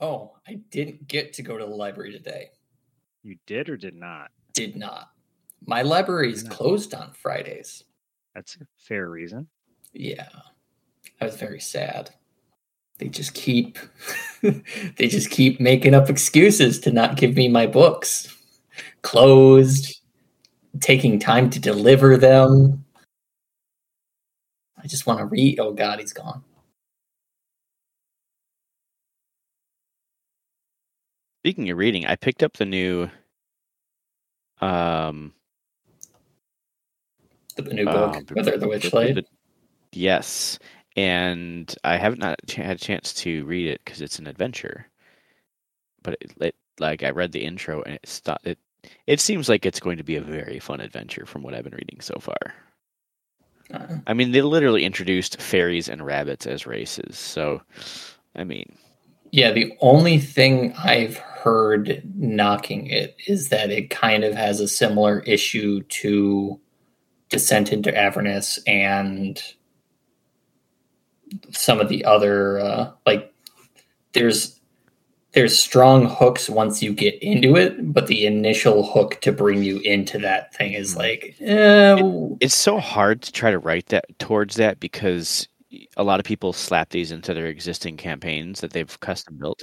Oh, I didn't get to go to the library today. You did or did not? Did not. My library is closed on Fridays. That's a fair reason. Yeah. I was very sad. They just keep they just keep making up excuses to not give me my books. Closed, taking time to deliver them. I just want to read. Oh god, he's gone. Speaking of reading, I picked up the new um The new book, um, Whether the the- yes, and I haven't not had a chance to read it because it's an adventure. But it, it like I read the intro and it sto- it it seems like it's going to be a very fun adventure from what I've been reading so far. Uh, I mean, they literally introduced fairies and rabbits as races, so I mean, Yeah, the only thing I've heard knocking it is that it kind of has a similar issue to Descent into Avernus and some of the other uh, like there's there's strong hooks once you get into it, but the initial hook to bring you into that thing is like, eh, it's so hard to try to write that towards that because a lot of people slap these into their existing campaigns that they've custom built.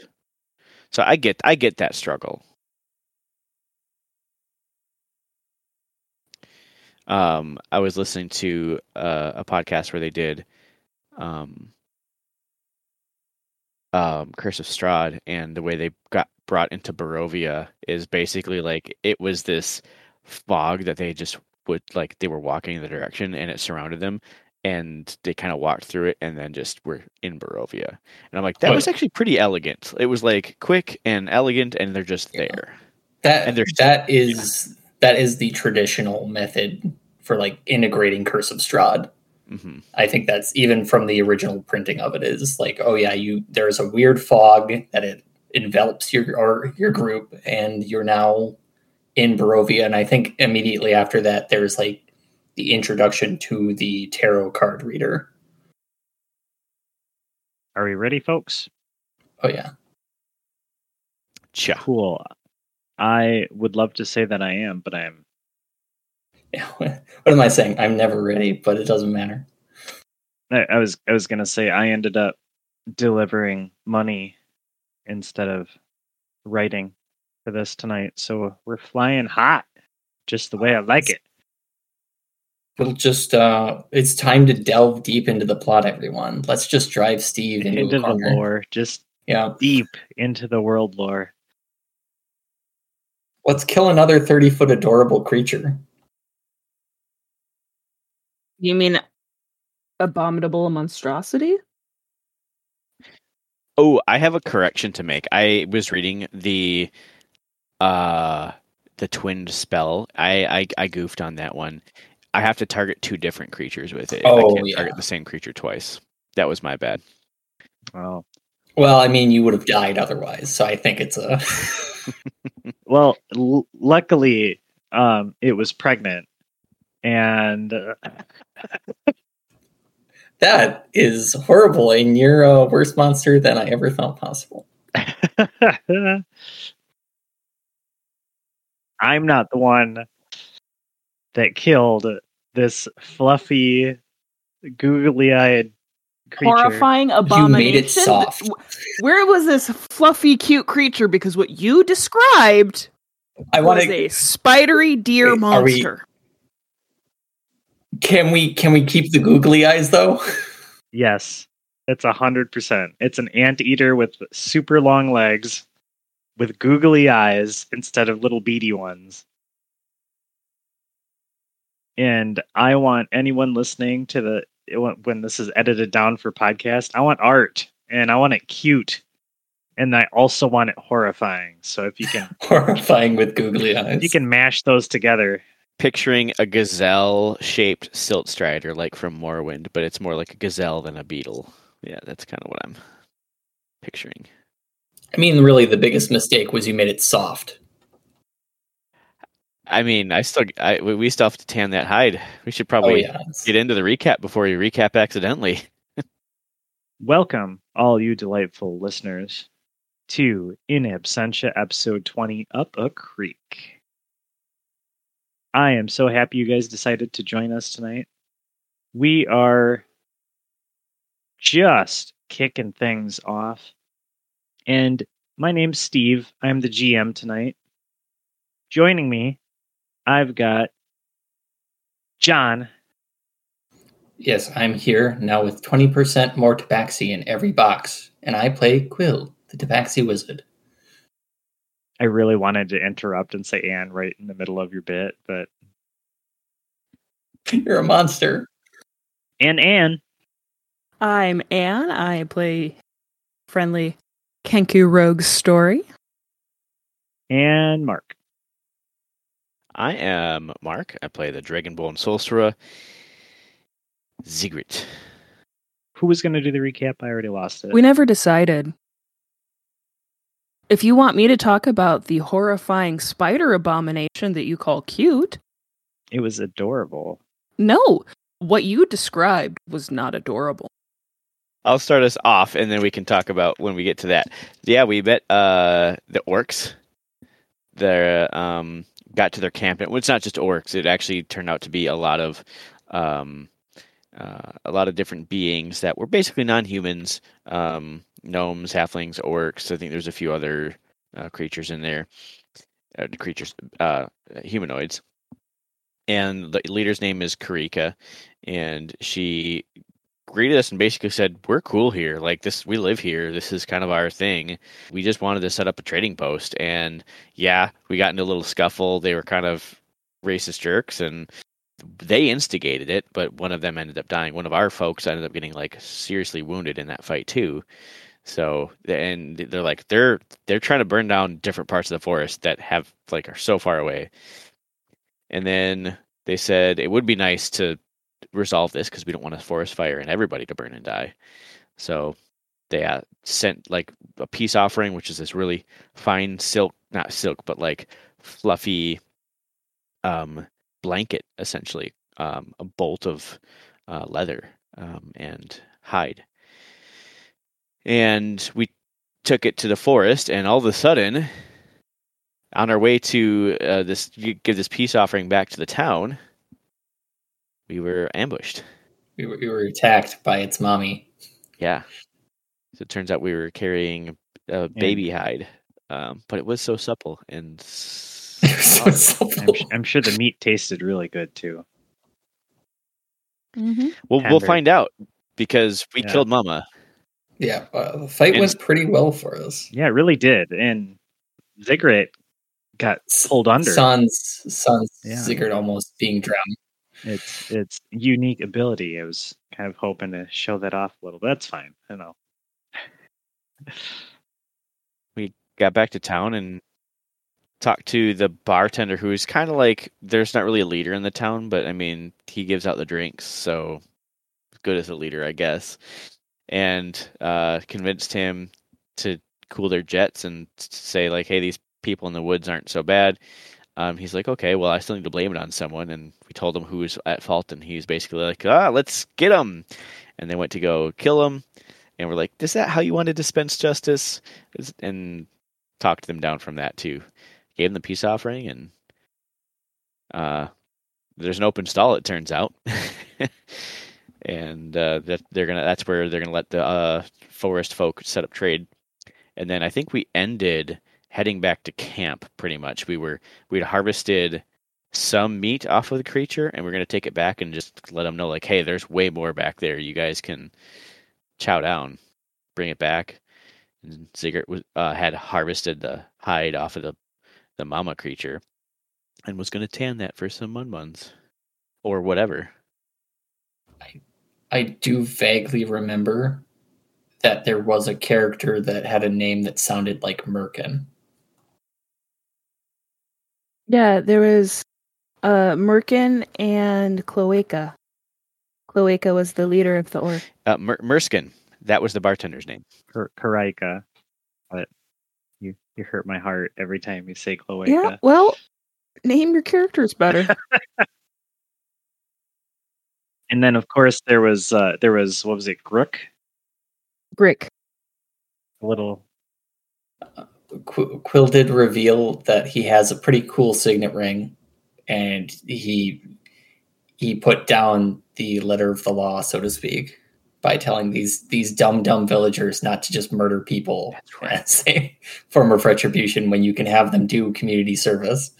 So I get I get that struggle. Um, I was listening to uh, a podcast where they did um, um, Curse of Strahd, and the way they got brought into Barovia is basically like it was this fog that they just would like they were walking in the direction and it surrounded them and they kind of walked through it and then just were in Barovia. And I'm like, that was actually pretty elegant. It was like quick and elegant and they're just Yeah. there. that and there's- that is that is the traditional method for like integrating Curse of Strahd. hmm I think that's even from the original printing of it is like, oh yeah, you there's a weird fog that it envelops your or your group, and you're now in Barovia. And I think immediately after that, there's like the introduction to the tarot card reader. Are we ready, folks? Oh yeah, Cha. Cool. I would love to say that I am, but I am. yeah. what am I saying? I'm never ready, but it doesn't matter. I, I was I was gonna say I ended up delivering money instead of writing for this tonight, so we're flying hot, just the way I like it. We'll just uh it's time to delve deep into the plot, everyone. Let's just drive Steve into, Into the lore, just Yeah. deep into the world lore. Let's kill another 30 foot adorable creature. You mean abominable monstrosity? Oh, I have a correction to make. I was reading the uh the twinned spell. I I, I goofed on that one. I have to target two different creatures with it. Oh, I can't yeah. target the same creature twice. That was my bad. Oh, Well, I mean, you would have died otherwise, so I think it's a. well, l- luckily, um, it was pregnant, and uh, that is horrible, and you're a worse monster than I ever thought possible. I'm not the one that killed this fluffy, googly-eyed creature. Horrifying You abomination. made it soft. Where was this fluffy, cute creature? Because what you described I want was to. a spidery deer Wait, are we- monster. Can we can we keep the googly eyes though? Yes, it's a hundred percent. It's an anteater with super long legs, with googly eyes instead of little beady ones. And I want anyone listening to the when this is edited down for podcast, I want art and I want it cute, and I also want it horrifying. So if you can, Horrifying with googly eyes. you can mash those together, Picturing a gazelle shaped silt strider like from Morrowind, but it's more like a gazelle than a beetle. Yeah, that's kind of what I'm picturing. I mean, really, the biggest mistake was you made it soft. I mean, I still I we we still have to tan that hide. We should Oh probably yeah, it's- get into the recap before you recap accidentally. welcome all you delightful listeners to In Absentia episode 20 Up a Creek. I am so happy you guys decided to join us tonight. We are just kicking things off. And my name's Steve. I'm the GM tonight. Joining me, I've got John. Yes, I'm here now with 20% more tabaxi in every box, and I play Quill, the tabaxi wizard. I really wanted to interrupt and say Anne right in the middle of your bit, but You're a monster. and Anne. I'm Anne. I play friendly Kenku Rogue story. and Mark. I am Mark. I play the Dragonborn Sorcerer, Zigrit. Who was going to do the recap? I already lost it. We never decided. If you want me to talk about the horrifying spider abomination that you call cute, it was adorable. no, what you described was not adorable. I'll start us off, and then we can talk about when we get to that. Yeah, we met uh, the orcs. They um, got to their camp. And it's not just orcs. It actually turned out to be a lot of um, uh, a lot of different beings that were basically non-humans, um, gnomes, halflings, orcs. I think there's a few other uh, creatures in there, uh, creatures, uh, humanoids. And the leader's name is Karika, and she greeted us and basically said, "We're cool here. Like this, we live here. This is kind of our thing. We just wanted to set up a trading post." And yeah, we got into a little scuffle. They were kind of racist jerks, and they instigated it. But one of them ended up dying. One of our folks ended up getting like seriously wounded in that fight too. So and they're like they're they're trying to burn down different parts of the forest that have like are so far away. And then they said it would be nice to resolve this because we don't want a forest fire and everybody to burn and die. So they uh, sent like a peace offering, which is this really fine silk, not silk, but like fluffy um, blanket, essentially, um, a bolt of uh, leather um, and hide. And we took it to the forest, and all of a sudden, on our way to uh, this, give this peace offering back to the town, we were ambushed. We were, we were attacked by its mommy. Yeah. So it turns out we were carrying a baby hide, um, but it was so supple and. It was so I'm, I'm sure the meat tasted really good too. Mm-hmm. We'll we'll find out because we Yeah. killed Mama. Yeah, uh, the fight And- went pretty well for us. Yeah, it really did. And Ziggurat got pulled under. Sans, sans Yeah. Sigurd almost being drowned. It's it's unique ability. I was kind of hoping to show that off a little. That's fine. I know. We got back to town and talked to the bartender, who is kind of like there's not really a leader in the town, but I mean he gives out the drinks, so good as a leader, I guess. And uh, convinced him to cool their jets and say like, hey, these people in the woods aren't so bad. Um, he's like, okay, well, I still need to blame it on someone. And we told him who was at fault, and he's basically like, ah, let's get him. And they went to go kill him. And we're like, is that how you want to dispense justice? And talked them down from that too. Gave them the peace offering, and uh, there's an open stall. It turns out, and uh, that they're gonna. That's where they're gonna let the uh, forest folk set up trade. And then I think we ended heading back to camp. Pretty much, we were we'd harvested some meat off of the creature, and we're gonna take it back and just let them know, like, hey, there's way more back there. You guys can chow down, bring it back. And Ziggurat was, uh, had harvested the hide off of the, the mama creature and was going to tan that for some mun muns or whatever. I I do vaguely remember that there was a character that had a name that sounded like Merkin. Yeah, there was uh Merkin and Cloaca. Cloaca was the leader of the orc. Uh, Mer- Merskin, that was the bartender's name. Kar- Karaika. But you you hurt my heart every time you say Cloaca. Yeah, well, name your characters better. And then of course there was uh there was what was it, Grook? Brick. A little Qu- Quill did reveal that he has a pretty cool signet ring, and he he put down the letter of the law, so to speak, by telling these these dumb dumb villagers not to just murder people right. as a form of retribution when you can have them do community service.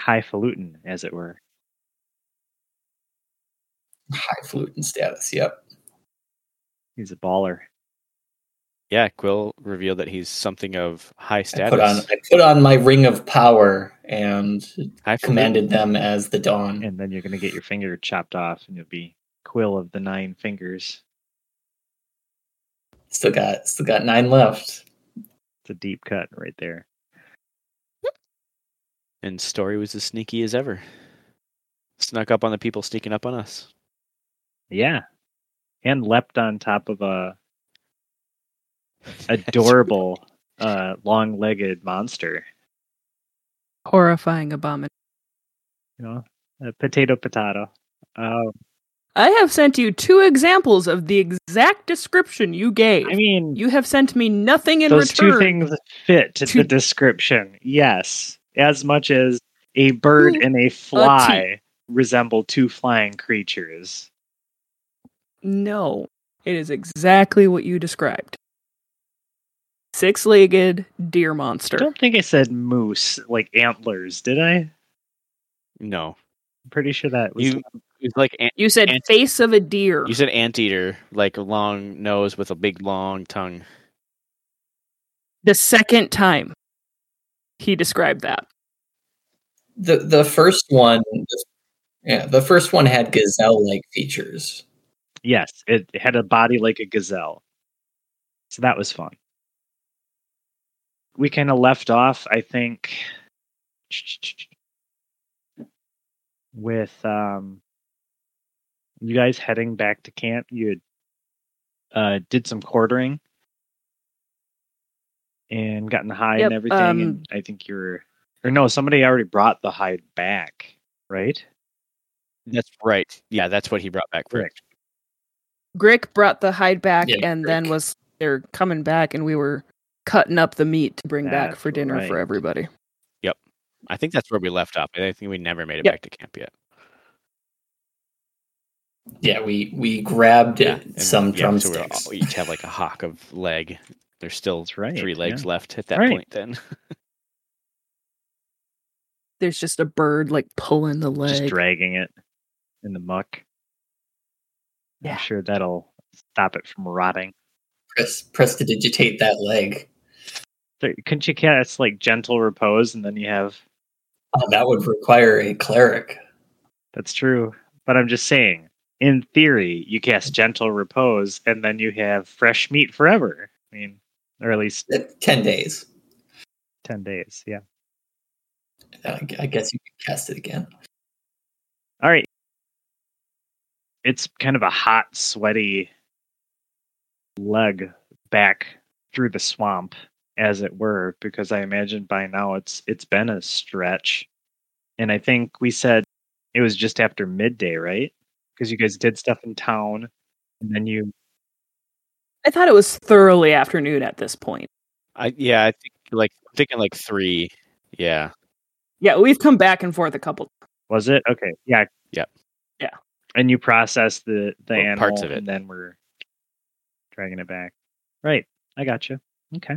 Highfalutin, as it were. Highfalutin status. Yep. He's a baller. Yeah, Quill revealed that he's something of high I status. put on I put on my ring of power and High commanded them as the dawn. And then you're going to get your finger chopped off and you'll be Quill of the Nine Fingers. Still got still got nine left. It's a deep cut right there. And Story was as sneaky as ever. Snuck up on the people sneaking up on us. Yeah. And leapt on top of a adorable uh long-legged monster. Horrifying abomination. You know, a potato potato. Uh, I have sent you two examples of the exact description you gave. I mean, you have sent me nothing in those return. two things fit to- the description. Yes, as much as a bird and a fly resemble two flying creatures. No, it is exactly what you described. Six-legged deer monster. I don't think I said moose like antlers, did I? No, I'm pretty sure that was you. He's like ant, You said Ant- face of a deer. you said anteater, like a long nose with a big long tongue. the second time he described that. The the first one yeah, the first one had gazelle like features. yes, it had a body like a gazelle. So that was fun. We kind of left off, I think, with um, you guys heading back to camp. You had, uh, did some quartering and gotten the hide Yep, and everything. um, and I think you're, or no, somebody already brought the hide back, right? That's right. Yeah, that's what he brought back first. Correct. Grick brought the hide back Yeah, and then was they're coming back and we were cutting up the meat to bring back for dinner for everybody. Yep. I think that's where we left off. I think we never made it Yep. back to camp yet. Yeah, we we grabbed and- some yeah, so drumsticks. we each have like a hock of leg. There's still right, three legs yeah. left at that Right. point. Then There's just a bird like pulling the leg. Just dragging it in the muck. Yeah. I'm sure that'll stop it from rotting. Press prestidigitate that leg. Couldn't you cast like gentle repose and then you have Oh, that would require a cleric. that's true. But I'm just saying, in theory, you cast gentle repose and then you have fresh meat forever. I mean, or at least Uh, Ten days. ten days. Yeah. I guess you could cast it again. All right. It's kind of a hot, sweaty leg back through the swamp, as it were, because I imagine by now it's it's been a stretch. And I think we said it was just after midday, right? Because you guys did stuff in town, and then you I thought it was thoroughly afternoon at this point. I yeah, I think like I'm thinking like three. Yeah, Yeah, we've come back and forth a couple. was it okay? Yeah. Yeah. Yeah. And you process the the Well, animal, parts of it. and then we're dragging it back. Right. I got you. Okay.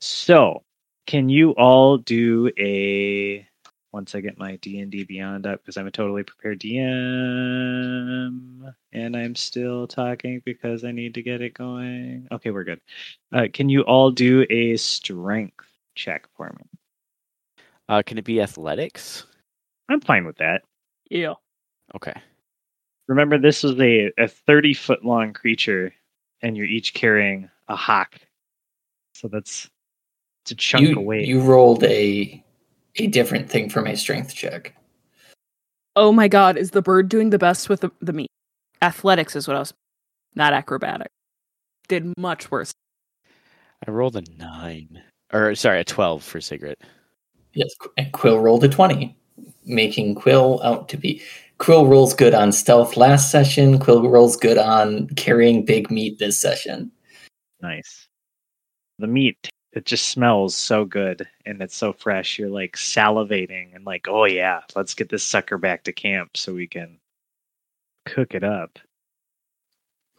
So, can you all do a once I get my D and D Beyond up because I'm a totally prepared DM and I'm still talking because I need to get it going. Okay, we're good. Uh, can you all do a strength check for me? uh, can it be athletics? I'm fine with that. Yeah. Okay, Remember, this was a, a 30 foot long creature, and you're each carrying a hock. So that's it's a chunk You of weight. you rolled a a different thing for my strength check. Oh my god, is the bird doing the best with the, the meat? Athletics is what I was not acrobatic. Did much worse. I rolled a nine, or sorry, a twelve for cigarette. Yes, and Quill rolled a twenty, making Quill out to be. Quill rolls good on stealth last session. Quill rolls good on carrying big meat this session. nice. the meat it just smells so good and it's so fresh. You're like salivating and like, oh yeah, let's get this sucker back to camp so we can cook it up.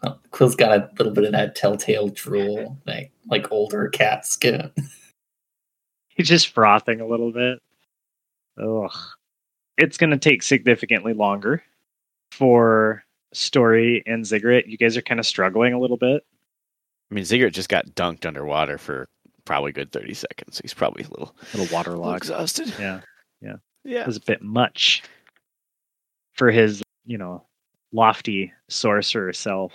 Well, Quill's got a little bit of that telltale drool, like like older cat skin. He's just frothing a little bit. Ugh. It's gonna take significantly longer for Story and Ziggurat. You guys are kind of struggling a little bit. I mean, Ziggurat just got dunked underwater for probably a good 30 seconds. He's probably a little, A little little waterlogged. exhausted. Yeah. Yeah. It was a bit much for his, you know, lofty sorcerer self.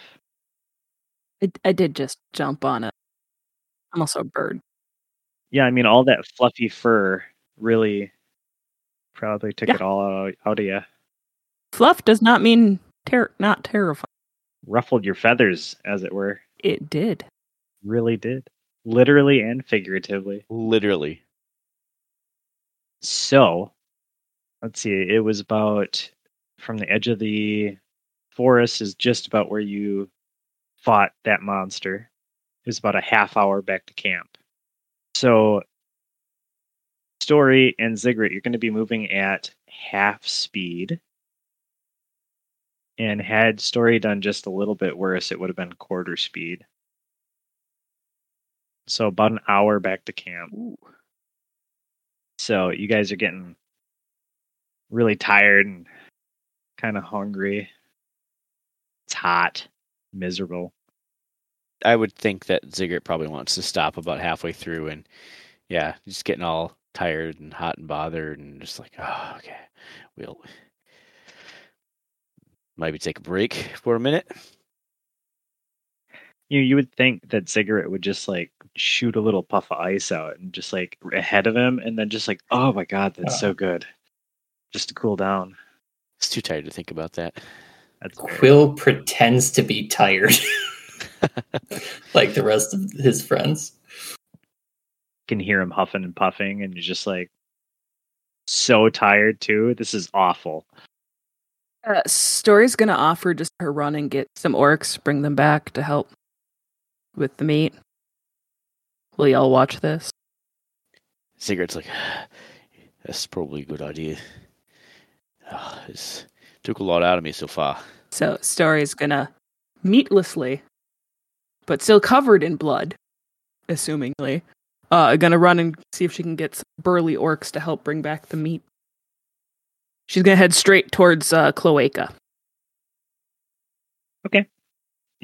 I, I did just jump on it. I'm also a bird. Yeah, I mean, all that fluffy fur really probably took Yeah. it all out, out of you. Fluff does not mean ter- not terrifying. Ruffled your feathers, as it were. It did. Really did. Literally and figuratively. Literally. So, let's see. It was about from the edge of the forest is just about where you fought that monster. It was about a half hour back to camp. So, Story and Ziggurat, you're going to be moving at half speed. And had Story done just a little bit worse, it would have been quarter speed. So, about an hour back to camp. So you guys are getting really tired and kind of hungry. It's hot, miserable. I would think that Ziggurat probably wants to stop about halfway through and yeah, just getting all tired and hot and bothered and just like, oh, okay, we'll maybe take a break for a minute. You you would think that Ziggurat would just like shoot a little puff of ice out and just like ahead of him, and then just like, oh my god, that's so good, just to cool down. It's too tired to think about that. That's fair. Quill pretends to be tired, like the rest of his friends. can hear him huffing and puffing, and you're just like so tired too. This is awful. Uh, Story's gonna offer just her run and get some orcs, bring them back to help with the meat. Will y'all watch this? Ziggurat's like, that's probably a good idea. Ah, it's took a lot out of me so far. So Story's gonna meatlessly, but still covered in blood, assumingly, uh, gonna run and see if she can get some burly orcs to help bring back the meat. She's gonna head straight towards uh, Cloaca.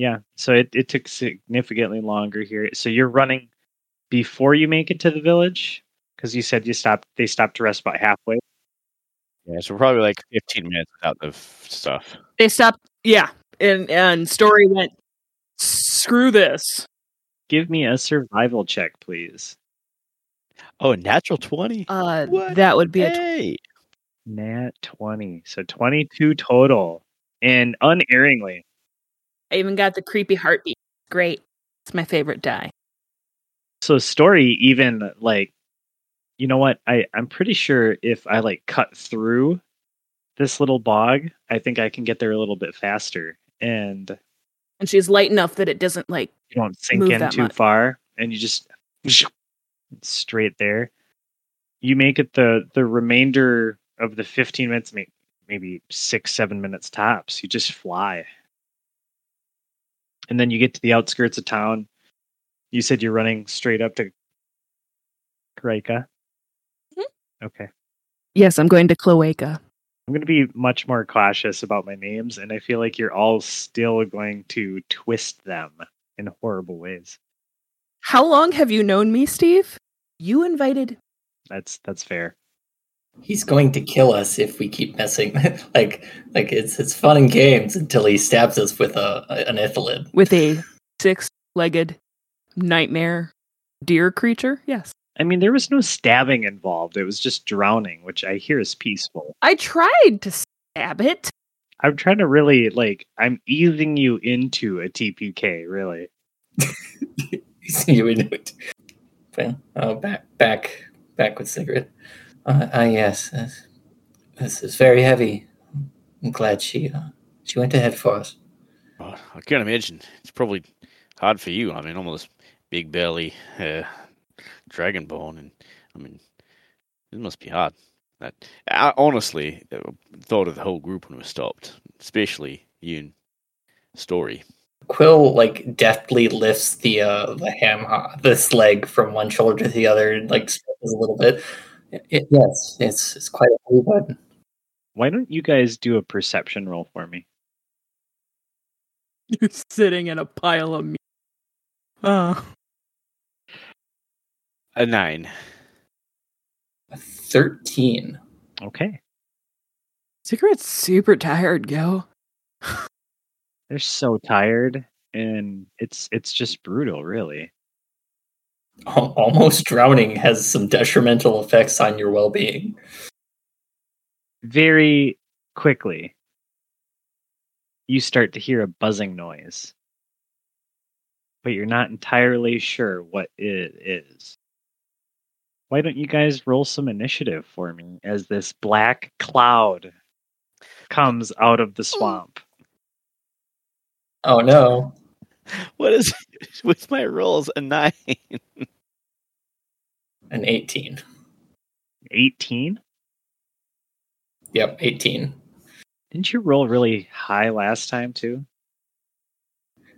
Yeah. So it, it took significantly longer here. So you're running before you make it to the village? Because you said you stopped they stopped to rest about halfway. Yeah, so we're probably like 15 minutes without the f- stuff. They stopped, yeah, and and Story went, screw this. Give me a survival check, please. Oh, natural 20? Uh, What? that would be a tw- Hey! Nat 20. So 22 total. And unerringly. I even got the creepy heartbeat. Great, it's my favorite die. So story even like you know what? I, I'm pretty sure if I like cut through this little bog, I think I can get there a little bit faster. And And she's light enough that it doesn't like you don't sink in too much. far and you just straight there. You make it the the remainder of the 15 minutes, may- maybe six, seven minutes tops. You just fly. And then you get to the outskirts of town. You said you're running straight up to Kraika. Mhm. Okay. Yes, I'm going to Cloaca. I'm going to be much more cautious about my names, and I feel like you're all still going to twist them in horrible ways. How long have you known me, Steve? You invited That's that's fair. He's going to kill us if we keep messing. like, like it's it's fun and games until he stabs us with a an ithalid. with a six-legged nightmare deer creature. Yes, I mean, there was no stabbing involved. It was just drowning, which I hear is peaceful. I tried to stab it. I'm trying to really like I'm easing you into a TPK, really. Easing you would do it. Well, oh, back, back, back with cigarette. Uh, uh yes, this, this is very heavy. I'm glad she uh, she went ahead for us. Oh, I can't imagine. It's probably hard for you. I mean, almost big belly, uh, Dragonborn, and I mean, it must be hard. That I honestly uh, thought of the whole group when we stopped, especially you and Story. Quill like deftly lifts the uh the ham this leg from one shoulder to the other and like stretches a little bit. It, yes, it's it's quite a blue button. Why don't you guys do a perception roll for me? You're sitting in a pile of meat. Oh. A nine. A Thirteen. Okay. Cigarette's super tired, Go. They're so tired and it's it's just brutal, really. Al- Almost drowning has some detrimental effects on your well-being. Very quickly you start to hear a buzzing noise. But you're not entirely sure what it is. Why don't you guys roll some initiative for me as this black cloud comes out of the oh. swamp? Oh no. What is with my rolls? A nine. An 18. 18? Yep, 18. Didn't you roll really high last time too?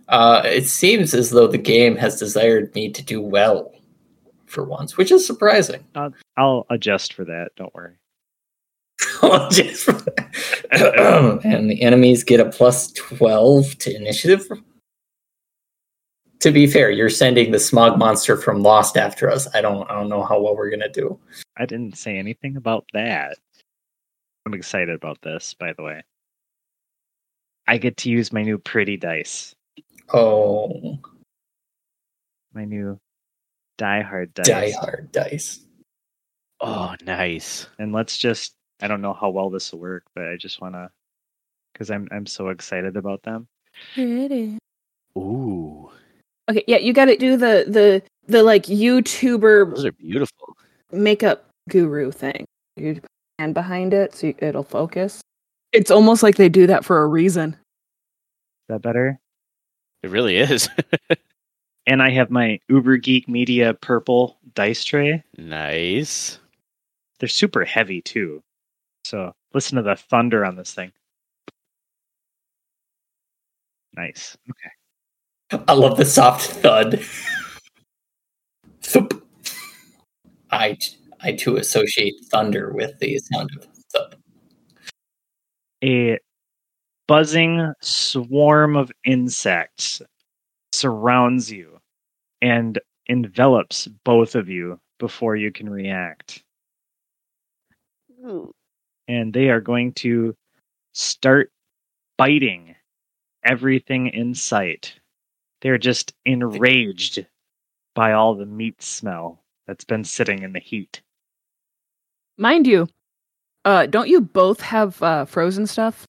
Uh, it seems as though the game has desired me to do well for once, which is surprising. I'll adjust for that. Don't worry. Just for- and the enemies get a plus 12 to initiative. To be fair, you're sending the smog monster from Lost after us. I don't I don't know how well we're gonna do. I didn't say anything about that. I'm excited about this, by the way. I get to use my new pretty dice. Oh, My new die hard dice. die hard dice. Oh, nice. And let's just I don't know how well this will work, but I just wanna because I'm I'm so excited about them. Pretty. Ooh, Okay, yeah, you got to do the the the like YouTuber those are beautiful. makeup guru thing. You put your hand behind it so you, it'll focus. It's almost like they do that for a reason. Is that better? It really is. And I have my Uber Geek Media purple dice tray. nice. They're super heavy too. So listen to the thunder on this thing. Nice. Okay. I love the soft thud. Thump. I I too associate thunder with the sound of thud. A buzzing swarm of insects surrounds you and envelops both of you before you can react. And they are going to start biting everything in sight. They're just enraged by all the meat smell that's been sitting in the heat. Mind you, uh, don't you both have uh, frozen stuff?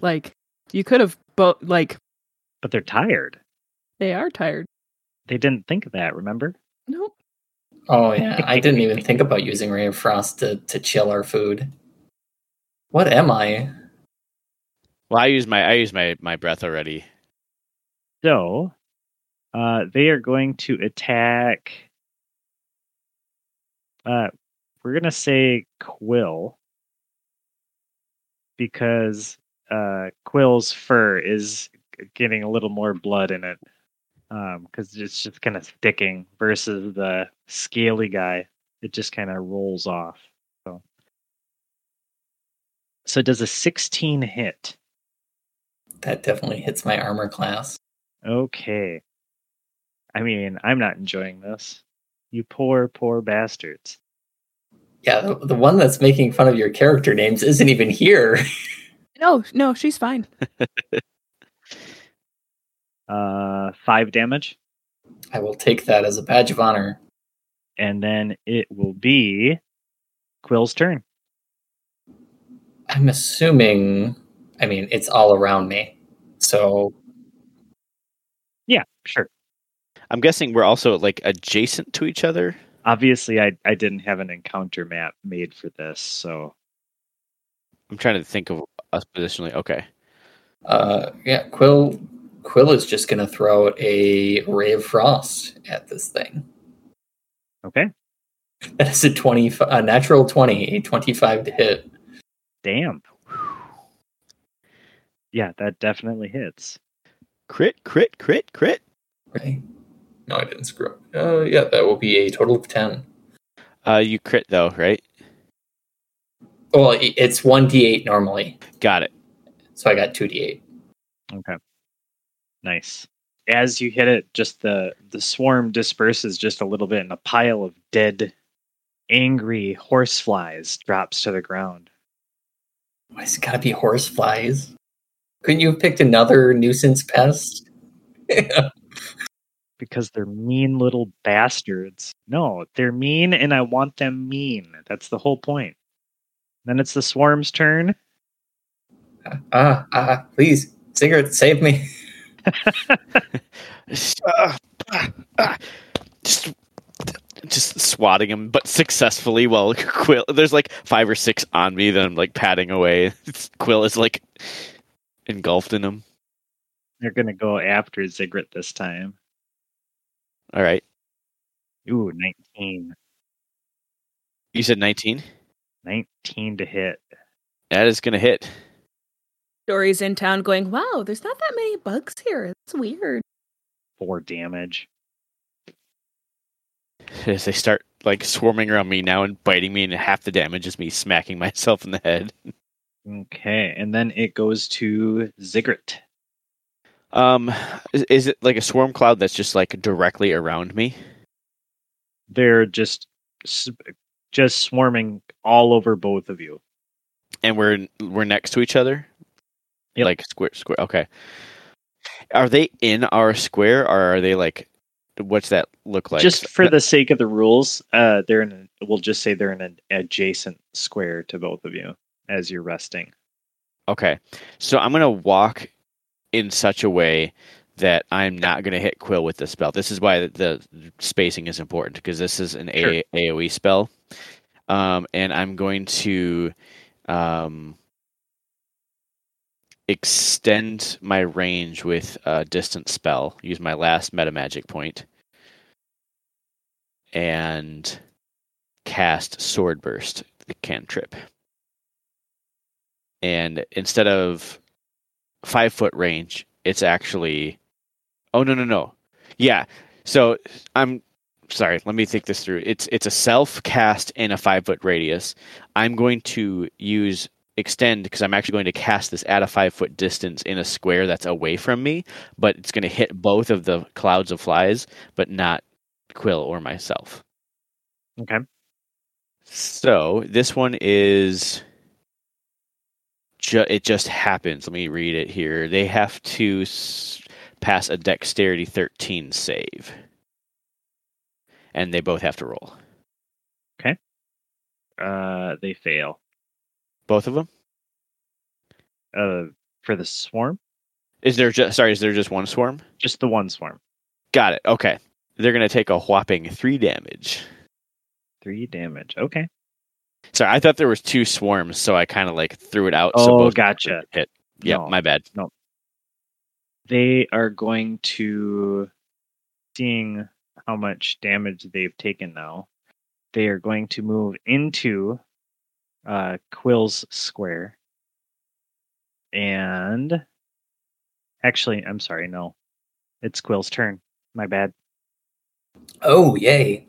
Like, you could have both. Like, But they're tired. they are tired. They didn't think of that, remember? Nope. Oh yeah, I didn't even think about using Ray of Frost to, to chill our food. What am I? Well, I use my I use my my breath already. So, uh, they are going to attack. Uh, we're gonna say Quill because uh, Quill's fur is getting a little more blood in it because it's just kind of sticking versus the scaly guy. It just kind of rolls off. So, so does a 16 hit? That definitely hits my armor class. Okay. I mean, I'm not enjoying this. You poor, poor bastards. Yeah, the, the one that's making fun of your character names isn't even here. No, no, she's fine. Uh, five damage, I will take that as a badge of honor. and then it will be Quill's turn. I'm assuming, I mean, it's all around me. So Yeah, sure. I'm guessing we're also like adjacent to each other. Obviously, I I didn't have an encounter map made for this, so I'm trying to think of us positionally. Okay. Uh, yeah, Quill Quill is just going to throw a ray of frost at this thing. Okay. That is a twenty, a natural twenty, a twenty-five to hit. Damn. Yeah, that definitely hits. Crit, crit, crit, crit. Right? No, I didn't screw up. Uh, yeah, that will be a total of ten. Uh, you crit though, right? Well, it's one d8 normally, Got it. so I got two d8. Okay. Nice. As you hit it, just the the swarm disperses just a little bit, and a pile of dead, angry horseflies drops to the ground. Why has it got to be horseflies? Couldn't you have picked another nuisance pest? Because they're mean little bastards. No, they're mean, and I want them mean. That's the whole point. Then it's the swarm's turn. ah, ah, please, Sigurd, save me. Ah, ah. just, just swatting him, but successfully. While Quill, there's like five or six on me that I'm like patting away. Quill is like engulfed in them. They're gonna go after Ziggurat this time. All right, Ooh, 19. you said 19. 19 to hit. That is gonna hit. Dory's in town going, wow, there's not that many bugs here. It's weird. Four damage. As they start like swarming around me now and biting me, and half the damage is me smacking myself in the head. Okay, and then it goes to Ziggurat. Um, is, is it like a swarm cloud that's just like directly around me? They're just just swarming all over both of you. and we're we're next to each other Yep. like square square okay are they in our square or are they like what's that look like just for the sake of the rules, uh, they're in. A, we'll just say they're in an adjacent square to both of you as you're resting. okay so i'm gonna walk in such a way that i'm not gonna hit quill with the spell this is why the, the spacing is important because this is an Sure. A- aoe spell um and i'm going to um extend my range with a distant spell. Use my last meta magic point and cast Sword Burst, the cantrip. And instead of five foot range, it's actually. Oh no no no! Yeah, so I'm sorry. Let me think this through. It's it's a self cast in a five foot radius. I'm going to use extend because I'm actually going to cast this at a five foot distance in a square that's away from me, but it's going to hit both of the clouds of flies, but not Quill or myself. Okay. So this one is. Ju- it just happens. Let me read it here. They have to s- pass a dexterity 13 save. And they both have to roll. Okay. Uh, they fail. Both of them? Uh, for the swarm, Is there just sorry, is there just one swarm? just the one swarm. Got it. Okay. They're going to take a whopping 3 damage. Three damage. Okay. Sorry, I thought there was two swarms, so I kind of like threw it out. so Oh, both gotcha. Hit. Yeah, No. my bad. No. They are going to, seeing how much damage they've taken now, they are going to move into uh, Quill's square. And actually, I'm sorry, no. It's Quill's turn. My bad. Oh, yay.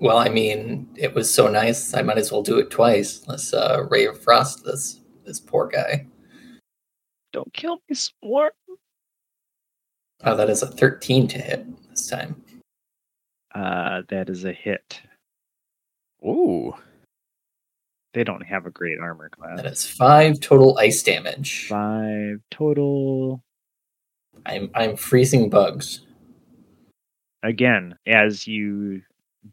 Well, I mean, it was so nice. I might as well do it twice. Let's uh, ray of frost this this poor guy. Don't kill me, Swarm. Oh, that is a thirteen to hit this time. Uh, that is a hit. Ooh. They don't have a great armor class. That is five total ice damage. Five total. I'm I'm freezing bugs. Again, as you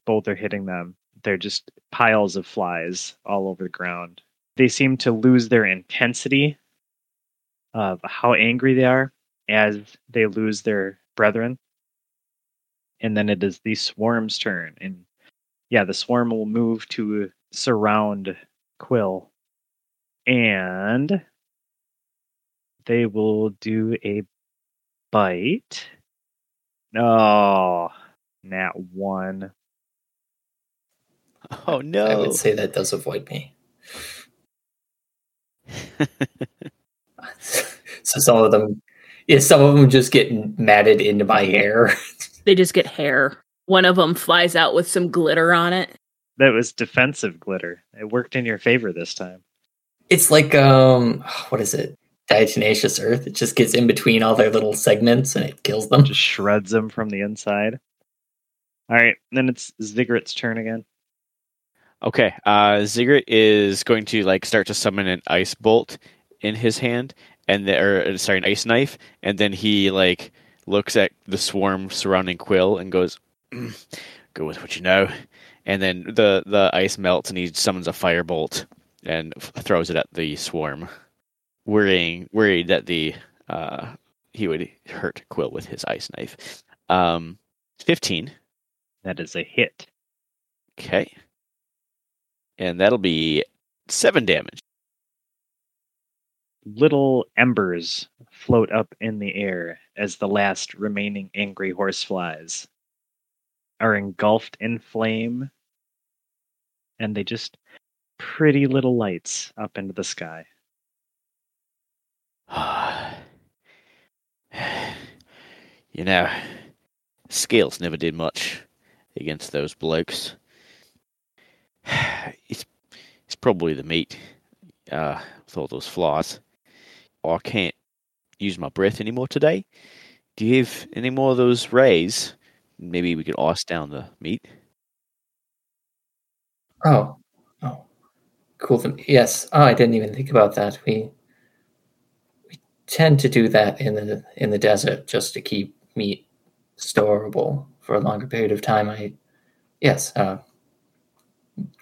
both are hitting them, they're just piles of flies all over the ground. They seem to lose their intensity of how angry they are as they lose their brethren. And then it is the swarm's turn. And yeah, the swarm will move to surround Quill. And they will do a bite. No, nat one. Oh no! I no! would say that does avoid me. so some of them, yeah, some of them just get matted into my hair. They just get hair. One of them flies out with some glitter on it. That was defensive glitter. It worked in your favor this time. It's like um, what is it? Diatomaceous earth. It just gets in between all their little segments and it kills them. Just shreds them from the inside. All right, then it's Ziggurat's turn again. Okay, uh, Ziggurat is going to like start to summon an ice bolt in his hand, and there, or, sorry, an ice knife, and then he like looks at the swarm surrounding Quill and goes, "Mm, "Go with what you know," and then the the ice melts, and he summons a firebolt and f- throws it at the swarm, worrying worried that the uh, he would hurt Quill with his ice knife. Um, Fifteen. That is a hit. Okay. And that'll be seven damage. Little embers float up in the air as the last remaining angry horseflies are engulfed in flame, and they just pretty little lights up into the sky. you know, Scales never did much against those blokes. It's it's probably the meat uh, with all those flies. I can't use my breath anymore today. Do you have any more of those rays? Maybe we could ice down the meat. Oh, oh, cool. Yes. Oh, I didn't even think about that. We we tend to do that in the in the desert just to keep meat storable for a longer period of time. I yes. Uh,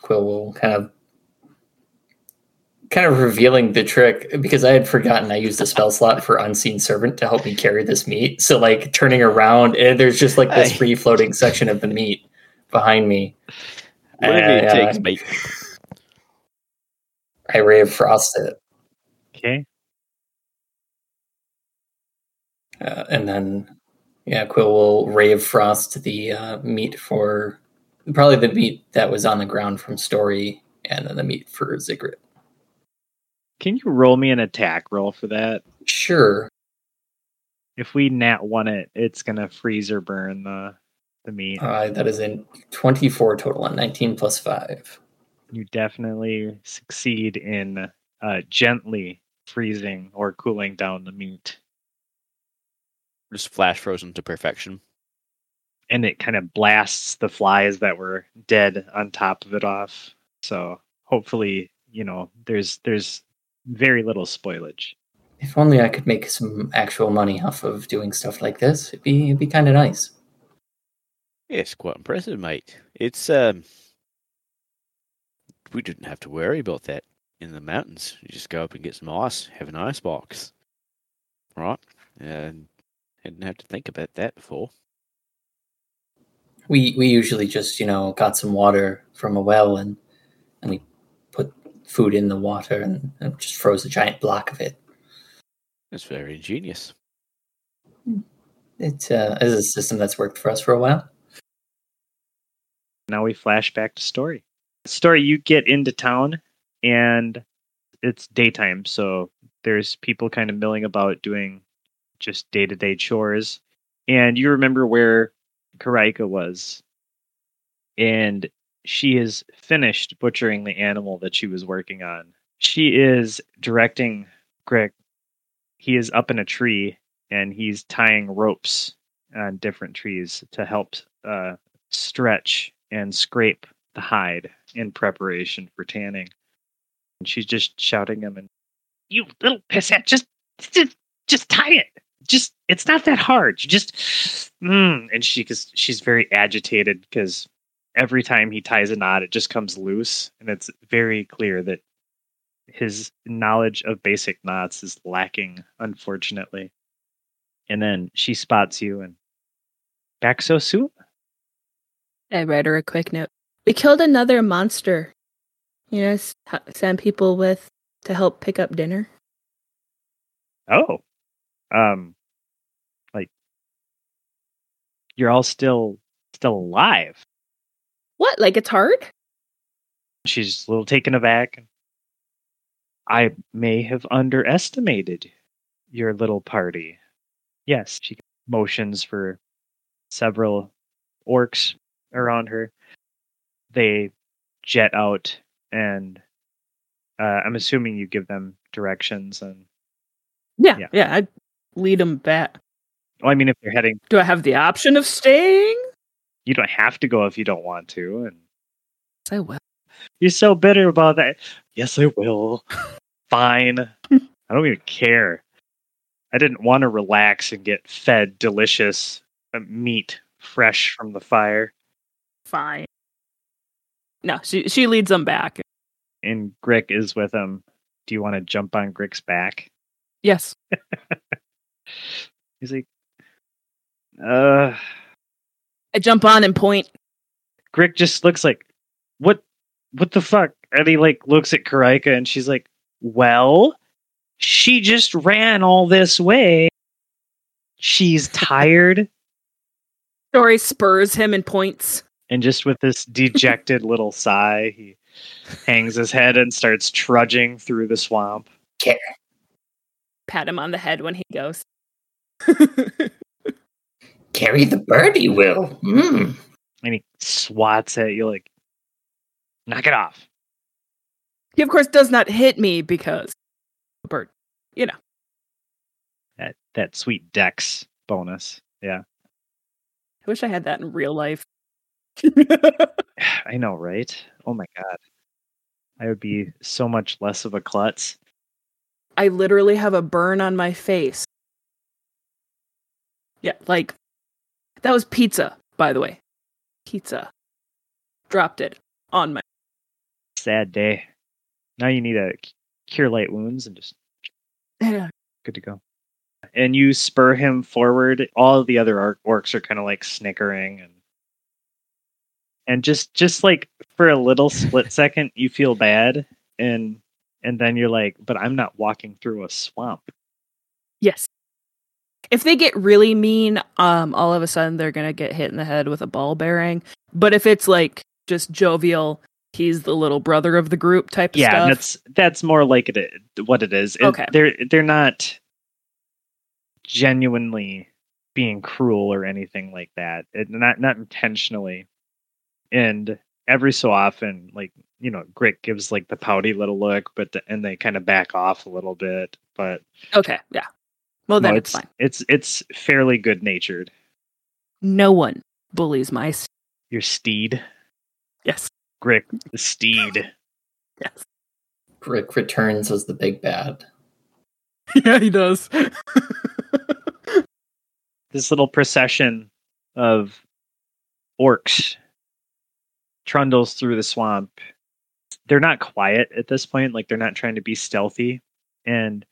Quill will kind of kind of revealing the trick because I had forgotten I used the spell slot for unseen servant to help me carry this meat. So like turning around and there's just like this free floating section of the meat behind me. Whatever it And, takes, uh, mate. I ray of frost it. Okay. Uh, and then, yeah, Quill will ray of frost the uh, meat for probably the meat that was on the ground from Story, and then the meat for Ziggurat. Can you roll me an attack roll for that? Sure. If we nat one it, it's gonna freeze or burn the the meat. Uh, that is in 24 total on 19 plus 5. you definitely succeed in uh, gently freezing or cooling down the meat. Just flash frozen to perfection. And it kind of blasts the flies that were dead on top of it off. So hopefully, you know, there's there's very little spoilage. If only I could make some actual money off of doing stuff like this, it'd be, it'd be kind of nice. It's quite impressive, mate. It's um we didn't have to worry about that in the mountains. You just go up and get some ice, have an ice box. Right? And I didn't have to think about that before. We we usually just you know got some water from a well and and we put food in the water and, and just froze a giant block of it. That's very ingenious. It uh, is a system that's worked for us for a while. Now we flash back to story. Story, you get into town and it's daytime, so there's people kind of milling about doing just day to day chores. And you remember where Karaika was. And she is finished butchering the animal that she was working on. She is directing Grick. He is up in a tree and he's tying ropes on different trees to help uh, stretch and scrape the hide in preparation for tanning. And she's just shouting him and you little pissant, just just just tie it. Just it's not that hard. You just mm. and she cause she's very agitated because every time he ties a knot, it just comes loose, and it's very clear that his knowledge of basic knots is lacking, unfortunately. And then she spots you and back so soon. I write her a quick note. We killed another monster. You know, send people with to help pick up dinner. Oh, um, like you're all still still alive. What? Like it's hard? She's a little taken aback. I may have underestimated your little party. Yes, she motions for several orcs around her. They jet out, and uh, I'm assuming you give them directions. And Yeah, Yeah. yeah. I'd lead them back. well, I mean, if they're heading, Do I have the option of staying? you don't have to go if you don't want to. And Yes, I will. you're so bitter about that. Yes, I will. Fine. I don't even care. I didn't want to relax and get fed delicious uh, meat fresh from the fire. Fine. No, she she leads them back. And Grick is with him. Do you want to jump on Grick's back? Yes. He's like, uh, I jump on and point. Grick just looks like, what, what the fuck? And he like looks at Karaika and she's like, well, she just ran all this way. She's tired. Dory spurs him and points. and just with this dejected little sigh, he hangs his head and starts trudging through the swamp. Pat him on the head when he goes. Carry the birdie, Will. Mm. And he swats at you like, knock it off. he of course does not hit me because a bird. You know. That that sweet dex bonus. Yeah. I wish I had that in real life. I know, right? Oh my god. I would be so much less of a klutz. I literally have a burn on my face. Yeah, like that was pizza, by the way. Pizza. Dropped it on my Sad day. Now you need to cure light wounds and just good to go. And you spur him forward. All of the other orc- orcs are kind of like snickering and and just just like for a little split second you feel bad and and then you're like, but I'm not walking through a swamp. If they get really mean, um, all of a sudden they're gonna get hit in the head with a ball bearing. But if it's like just jovial, he's the little brother of the group type of yeah, stuff. that's that's more like it what it is. It- Okay. they're they're not genuinely being cruel or anything like that. It, not not intentionally. And every so often, like you know, Grick gives like the pouty little look, but the, and they kind of back off a little bit. But okay, yeah. Well then no, it's fine. It's it's fairly good natured. No one bullies my s- Your steed, yes. Grick, the steed. Yes. Rick returns as the big bad. yeah, he does. this little procession of orcs trundles through the swamp. They're not quiet at this point, like they're not trying to be stealthy. And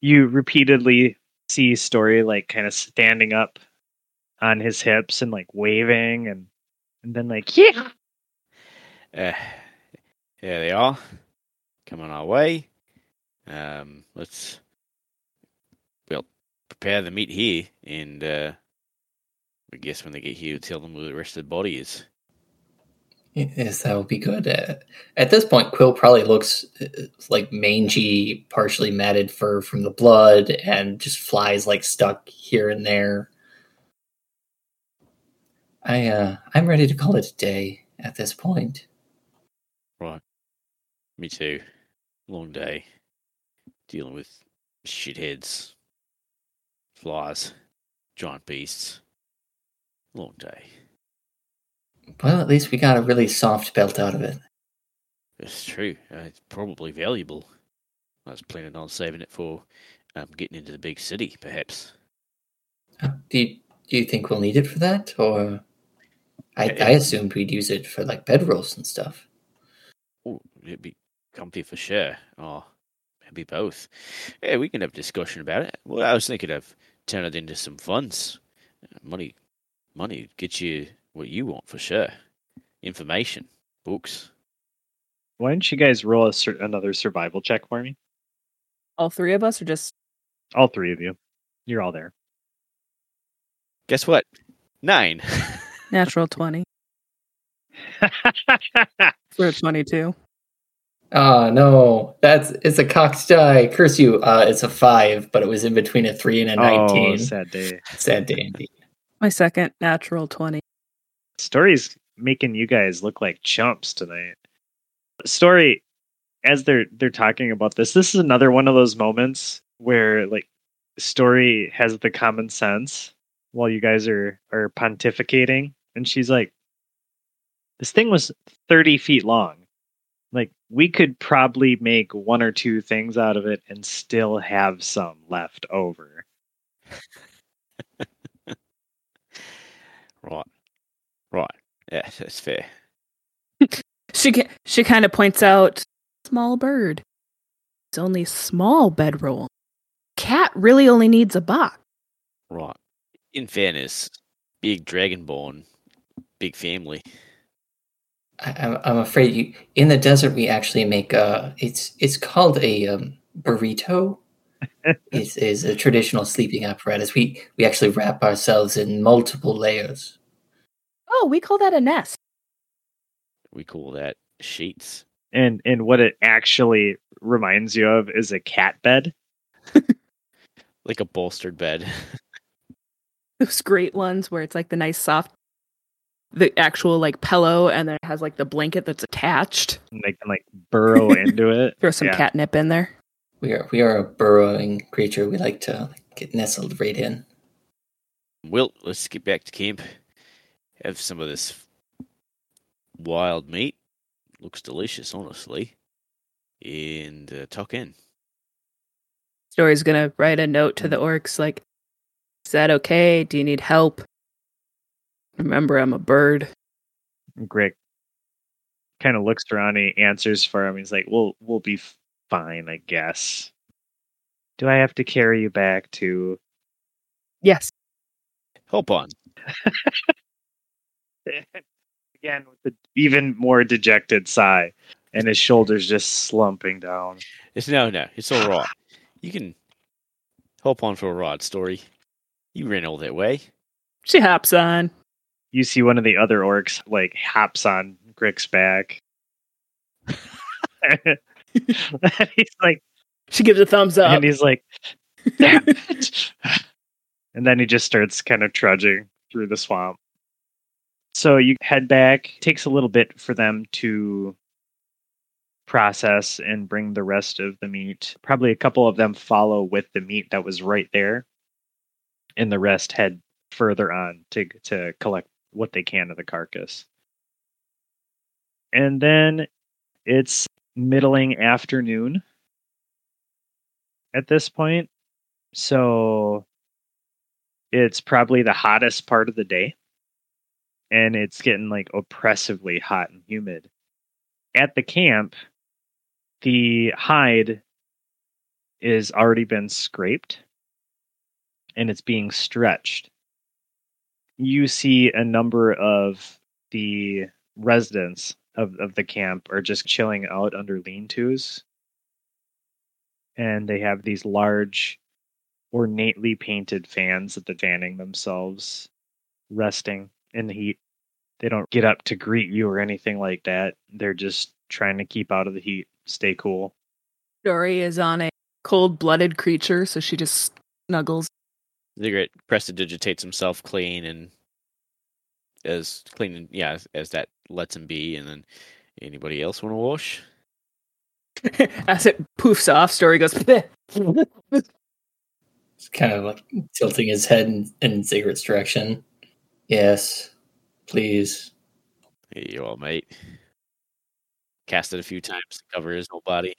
you repeatedly see Story like kind of standing up on his hips and like waving and and then like yeah Uh, here they are, coming our way. Um, let's well prepare the meat here, and uh, I guess when they get here, tell them where the rest of the body is. Yes, that would be good. Uh, at this point, Quill probably looks uh, like mangy, partially matted fur from the blood, and just flies like stuck here and there. I, uh, I'm ready to call it a day at this point. Right. Me too. Long day. Dealing with shitheads, flies, giant beasts. Long day. Well, at least we got a really soft belt out of it. It's true. Uh, it's probably valuable. I was planning on saving it for um, getting into the big city, perhaps. Uh, Do you, do you think we'll need it for that, or I, Yeah, I assumed we'd use it for like bedrolls and stuff. Oh, it'd be comfy for sure. Or maybe both. Yeah, we can have a discussion about it. Well, I was thinking of turning it into some funds. Money, money gets you what you want for sure. Information, books. why don't you guys roll a sur- another survival check for me All three of us are just all three of you you're all there Guess what? Nine. Natural 20 for a 22. Oh no, that's it's a cocked die. Curse you. Uh, it's a five, but it was in between a three and a oh, nineteen. sad day. Sad day indeed. My second natural 20. Story's making you guys look like chumps tonight. Story, as they're they're talking about this, this is another one of those moments where like Story has the common sense while you guys are are pontificating, and she's like, "This thing was thirty feet long. Like we could probably make one or two things out of it and still have some left over." Right. Right. Yeah, that's fair. She she kind of points out small bird. It's only small bedroll. Cat really only needs a box. Right. In fairness, big dragonborn, big family. I, I'm I'm afraid you in the desert we actually make uh it's it's called a um, burrito. It's is a traditional sleeping apparatus. We we actually wrap ourselves in multiple layers. Oh, we call that a nest. We call that sheets. And and what it actually reminds you of is a cat bed. Like a bolstered bed. Those great ones where it's like the nice soft, the actual like pillow, and then it has like the blanket that's attached. And they can like burrow into it. Throw some Yeah. catnip in there. We are we are a burrowing creature. We like to get nestled right in. Well, let's get back to camp. Have some of this wild meat. Looks delicious, honestly. And uh, tuck in. Story's gonna write a note to the orcs like, "Is that okay? Do you need help? Remember, I'm a bird." Grick kind of looks around and he answers for him. He's like, "We'll we'll be fine, I guess." Do I have to carry you back to? Yes. Hop on. Again, with the even more dejected sigh, and his shoulders just slumping down. It's no, no. It's all right. You can hop on for a ride, story. You ran all that way. She hops on. You see one of the other orcs like hops on Grick's back. he's like, She gives a thumbs up. and he's like, "Damn it!" and then he just starts kind of trudging through the swamp. So you head back. takes a little bit for them to process and bring the rest of the meat. Probably a couple of them follow with the meat that was right there, and the rest head further on to to collect what they can of the carcass. And then it's middling afternoon at this point. So it's probably the hottest part of the day. And it's getting like oppressively hot and humid. At the camp, the hide is already been scraped and it's being stretched. You see a number of the residents of, of the camp are just chilling out under lean tos and they have these large ornately painted fans that they're fanning themselves resting in the heat they don't get up to greet you or anything like that they're just trying to keep out of the heat stay cool Story is on a cold-blooded creature, so she just snuggles. Ziggurat prestidigitates himself clean and as clean, and yeah, as, as that lets him be. And then anybody else want to wash? As it poofs off, Story goes. It's kind of like tilting his head in, in Ziggurat's direction. Yes, please. Here you are, mate. Cast it a few times to cover his whole body.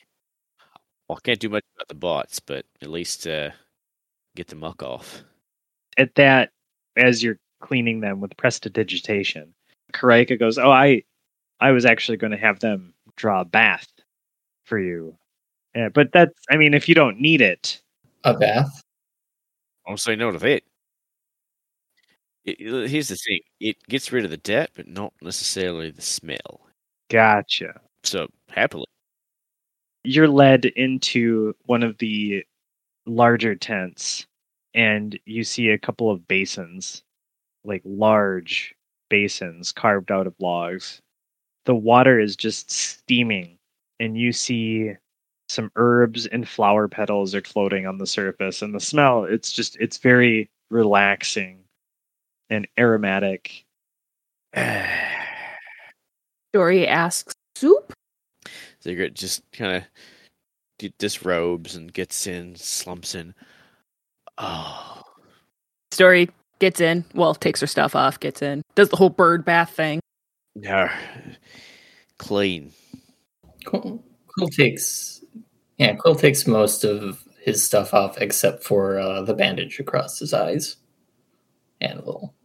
Well, I can't do much about the bots, but at least uh, get the muck off. at that as you're cleaning them with prestidigitation Karaika goes oh i i was actually going to have them draw a bath for you yeah, but that's i mean if you don't need it A bath. I'll say no to that. It, here's the thing: it gets rid of the dirt, but not necessarily the smell. gotcha So happily, you're led into one of the larger tents and you see a couple of basins like large basins carved out of logs. The water is just steaming, and you see some herbs and flower petals are floating on the surface. And the smell, it's just, it's very relaxing and aromatic. Dory asks, "Soup?" Ziggurat just kind of disrobes and gets in, slumps in. Oh, Story gets in. Well, takes her stuff off, gets in, does the whole bird bath thing. no. Clean. Quill, Quill takes, yeah, Quill takes most of his stuff off except for uh, the bandage across his eyes, and will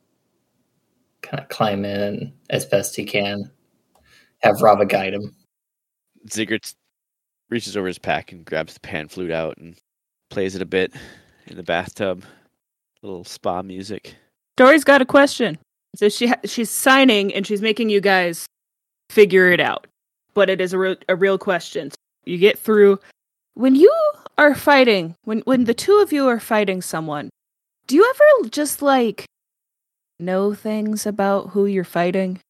kind of climb in as best he can. Have Rava guide him. Ziggurat reaches over his pack and grabs the pan flute out and plays it a bit in the bathtub. little spa music. Dory's got a question. So she ha- she's signing and she's making you guys figure it out, but it is a real a real question. You get through when you are fighting. When when the two of you are fighting someone, do you ever just like know things about who you're fighting?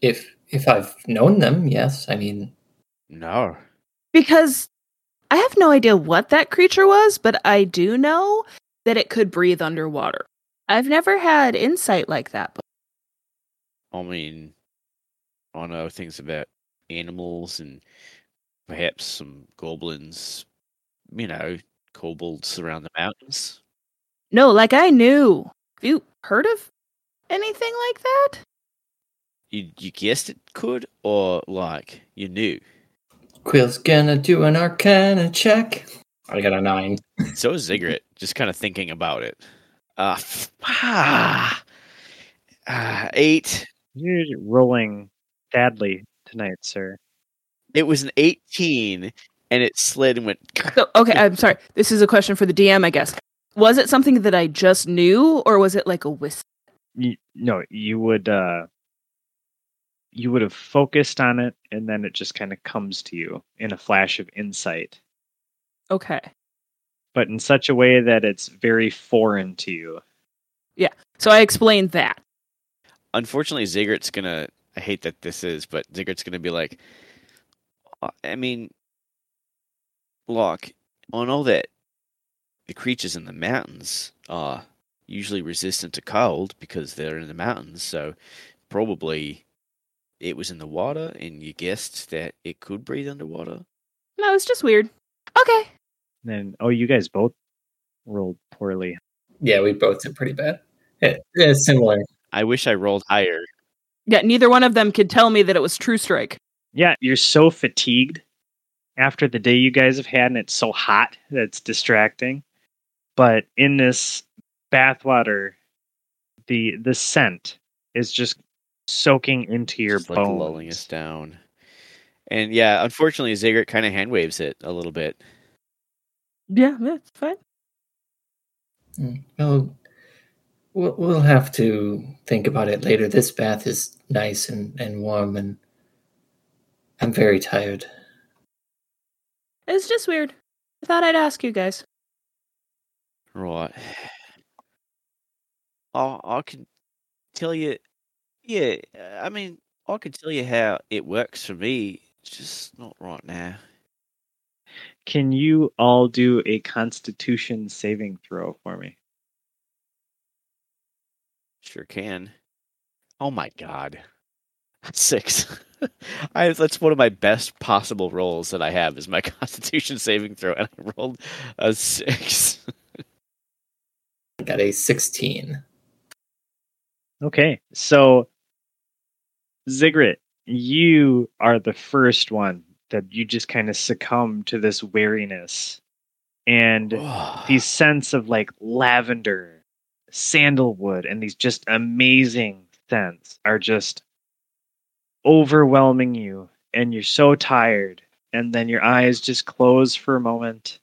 If if I've known them, yes. I mean, No. Because I have no idea what that creature was, but I do know that it could breathe underwater. I've never had insight like that. But I mean, I know things about animals and perhaps some goblins, you know, kobolds around the mountains. no, like I knew. Have you heard of anything like that? You you guessed it could, or like you knew. Quill's gonna do an Arcana check. I got a nine. So is Ziggurat, just kind of thinking about it. Uh, f- ah, ah, eight. You're rolling badly tonight, sir. It was an eighteen, and it slid and went. So, okay, I'm sorry. This is a question for the DM, I guess. Was it something that I just knew, or was it like a whisper? You, no, you would uh you would have focused on it and then it just kind of comes to you in a flash of insight, Okay. but in such a way that it's very foreign to you. Yeah. So I explained that. Unfortunately, Ziggurat's gonna. I hate that this is, but Ziggurat's gonna be like. "Uh, I mean, look, I know that the creatures in the mountains are usually resistant to cold because they're in the mountains. So probably it was in the water, and you guessed that it could breathe underwater. No, it's just weird. Okay. Then oh you guys both rolled poorly. Yeah, we both did pretty bad. It, it's similar. I wish I rolled higher. Yeah, neither one of them could tell me that it was True Strike. Yeah, you're so fatigued after the day you guys have had and it's so hot that it's distracting. But in this bathwater, the the scent is just soaking into your just, like bones. lulling us down. And yeah, unfortunately, Ziggurat kind of hand waves it a little bit. Yeah, that's fine. Mm, Well, we'll we'll have to think about it later. This bath is nice and, and warm, and I'm very tired. It's just weird. I thought I'd ask you guys. Right. I I can tell you, yeah. I mean, I can tell you how it works for me. It's just not right now. Can you all do a constitution saving throw for me? Sure can. Oh my god, six. I that's one of my best possible rolls that I have is my Constitution saving throw, and I rolled a six. Got a 16. Okay, so Ziggurat, you are the first one that you just kind of succumb to this weariness and these scents of like lavender, sandalwood, and these just amazing scents are just overwhelming you, and you're so tired, and then your eyes just close for a moment,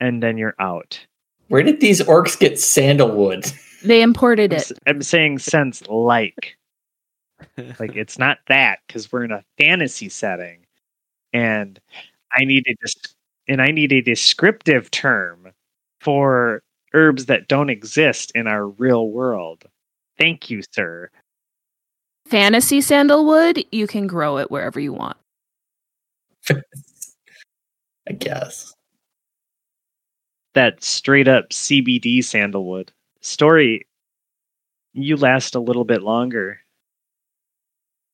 and then you're out. Where did these orcs get sandalwood? They imported I'm, it. s- I'm saying sense like. like it's not that because we're in a fantasy setting and i need a dis- and i need a descriptive term for herbs that don't exist in our real world. Thank you, sir. Fantasy sandalwood, you can grow it wherever you want. I guess. That straight up CBD sandalwood. Story, you last a little bit longer.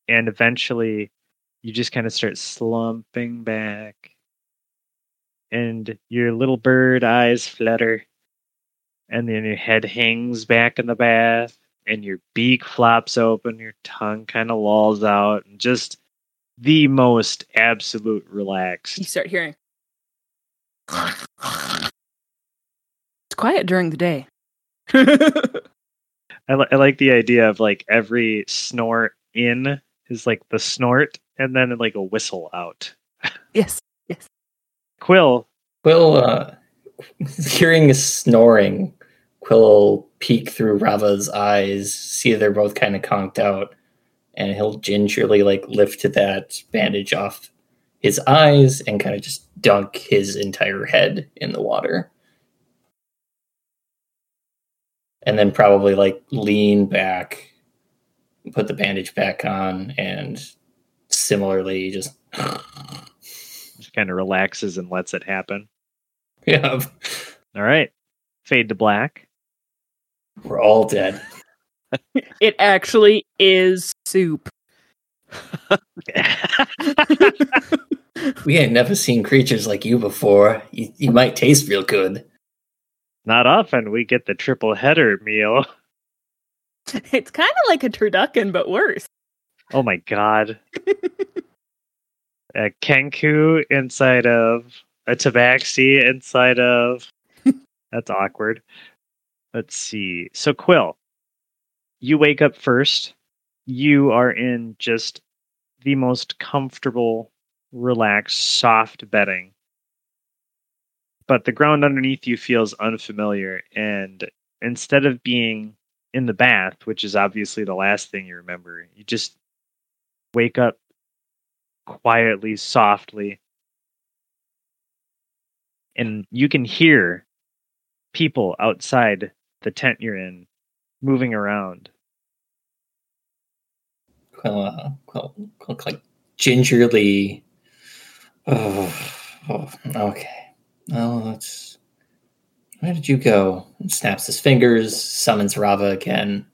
And eventually, you just kind of start slumping back. And your little bird eyes flutter. And then your head hangs back in the bath. And your beak flops open. Your tongue kind of lolls out. And just the most absolute relaxed. You start hearing. It's quiet during the day. I, li- I like the idea of like every snort in is like the snort and then like a whistle out. yes. Yes. Quill, Quill, uh, hearing a snoring, Quill will peek through Rava's eyes, see they're both kind of conked out, and he'll gingerly like lift that bandage off his eyes and kind of just dunk his entire head in the water. And then probably like lean back, put the bandage back on, and similarly just just kind of relaxes and lets it happen. yeah, All right. Fade to black. we're all dead. It actually is soup. We ain't never seen creatures like you before. You, you might taste real good. Not often we get the triple header meal. it's kind of like a turducken, but worse. Oh my god. a Kenku inside of a tabaxi inside of that's awkward. Let's see. So Quill, you wake up first. You are in just the most comfortable, relaxed, soft bedding. But the ground underneath you feels unfamiliar and instead of being in the bath, which is obviously the last thing you remember, you just wake up quietly, softly, and you can hear people outside the tent you're in moving around. Uh, like gingerly. Oh, oh, okay. Oh, let's. Where did you go? And snaps his fingers, summons Rava again.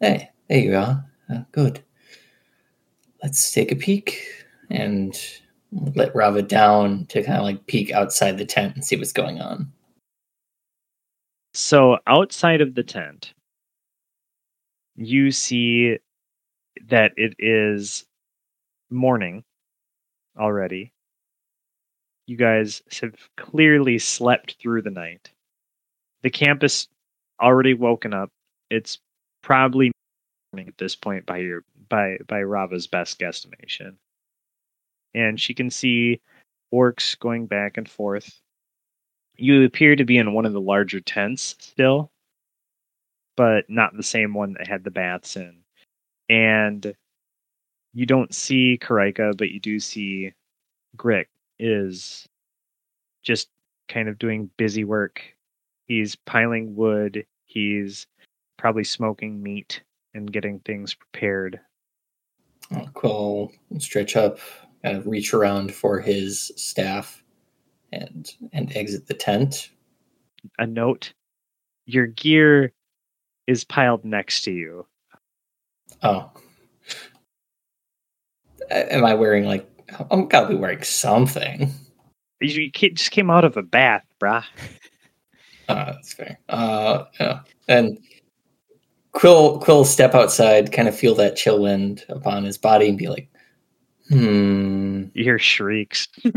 Hey, there you are. Uh, good. Let's take a peek and let Rava down to kind of like peek outside the tent and see what's going on. So outside of the tent, you see that it is morning already. You guys have clearly slept through the night. The campus already woken up. It's probably morning at this point by your by by Rava's best guesstimation. And she can see orcs going back and forth you appear to be in one of the larger tents still, but not the same one that had the baths in. And you don't see Karika, but you do see Grick is just kind of doing busy work. He's piling wood, he's probably smoking meat and getting things prepared. Oh, Quill will stretch up, kind of reach around for his staff, and and exit the tent. A note your gear is piled next to you. Oh, am I wearing like? I'm gotta be wearing something. You you just came out of a bath, brah. Uh, that's fair. Uh, yeah. And Quill Quill step outside, kind of feel that chill wind upon his body, and be like, "Hmm." You hear shrieks.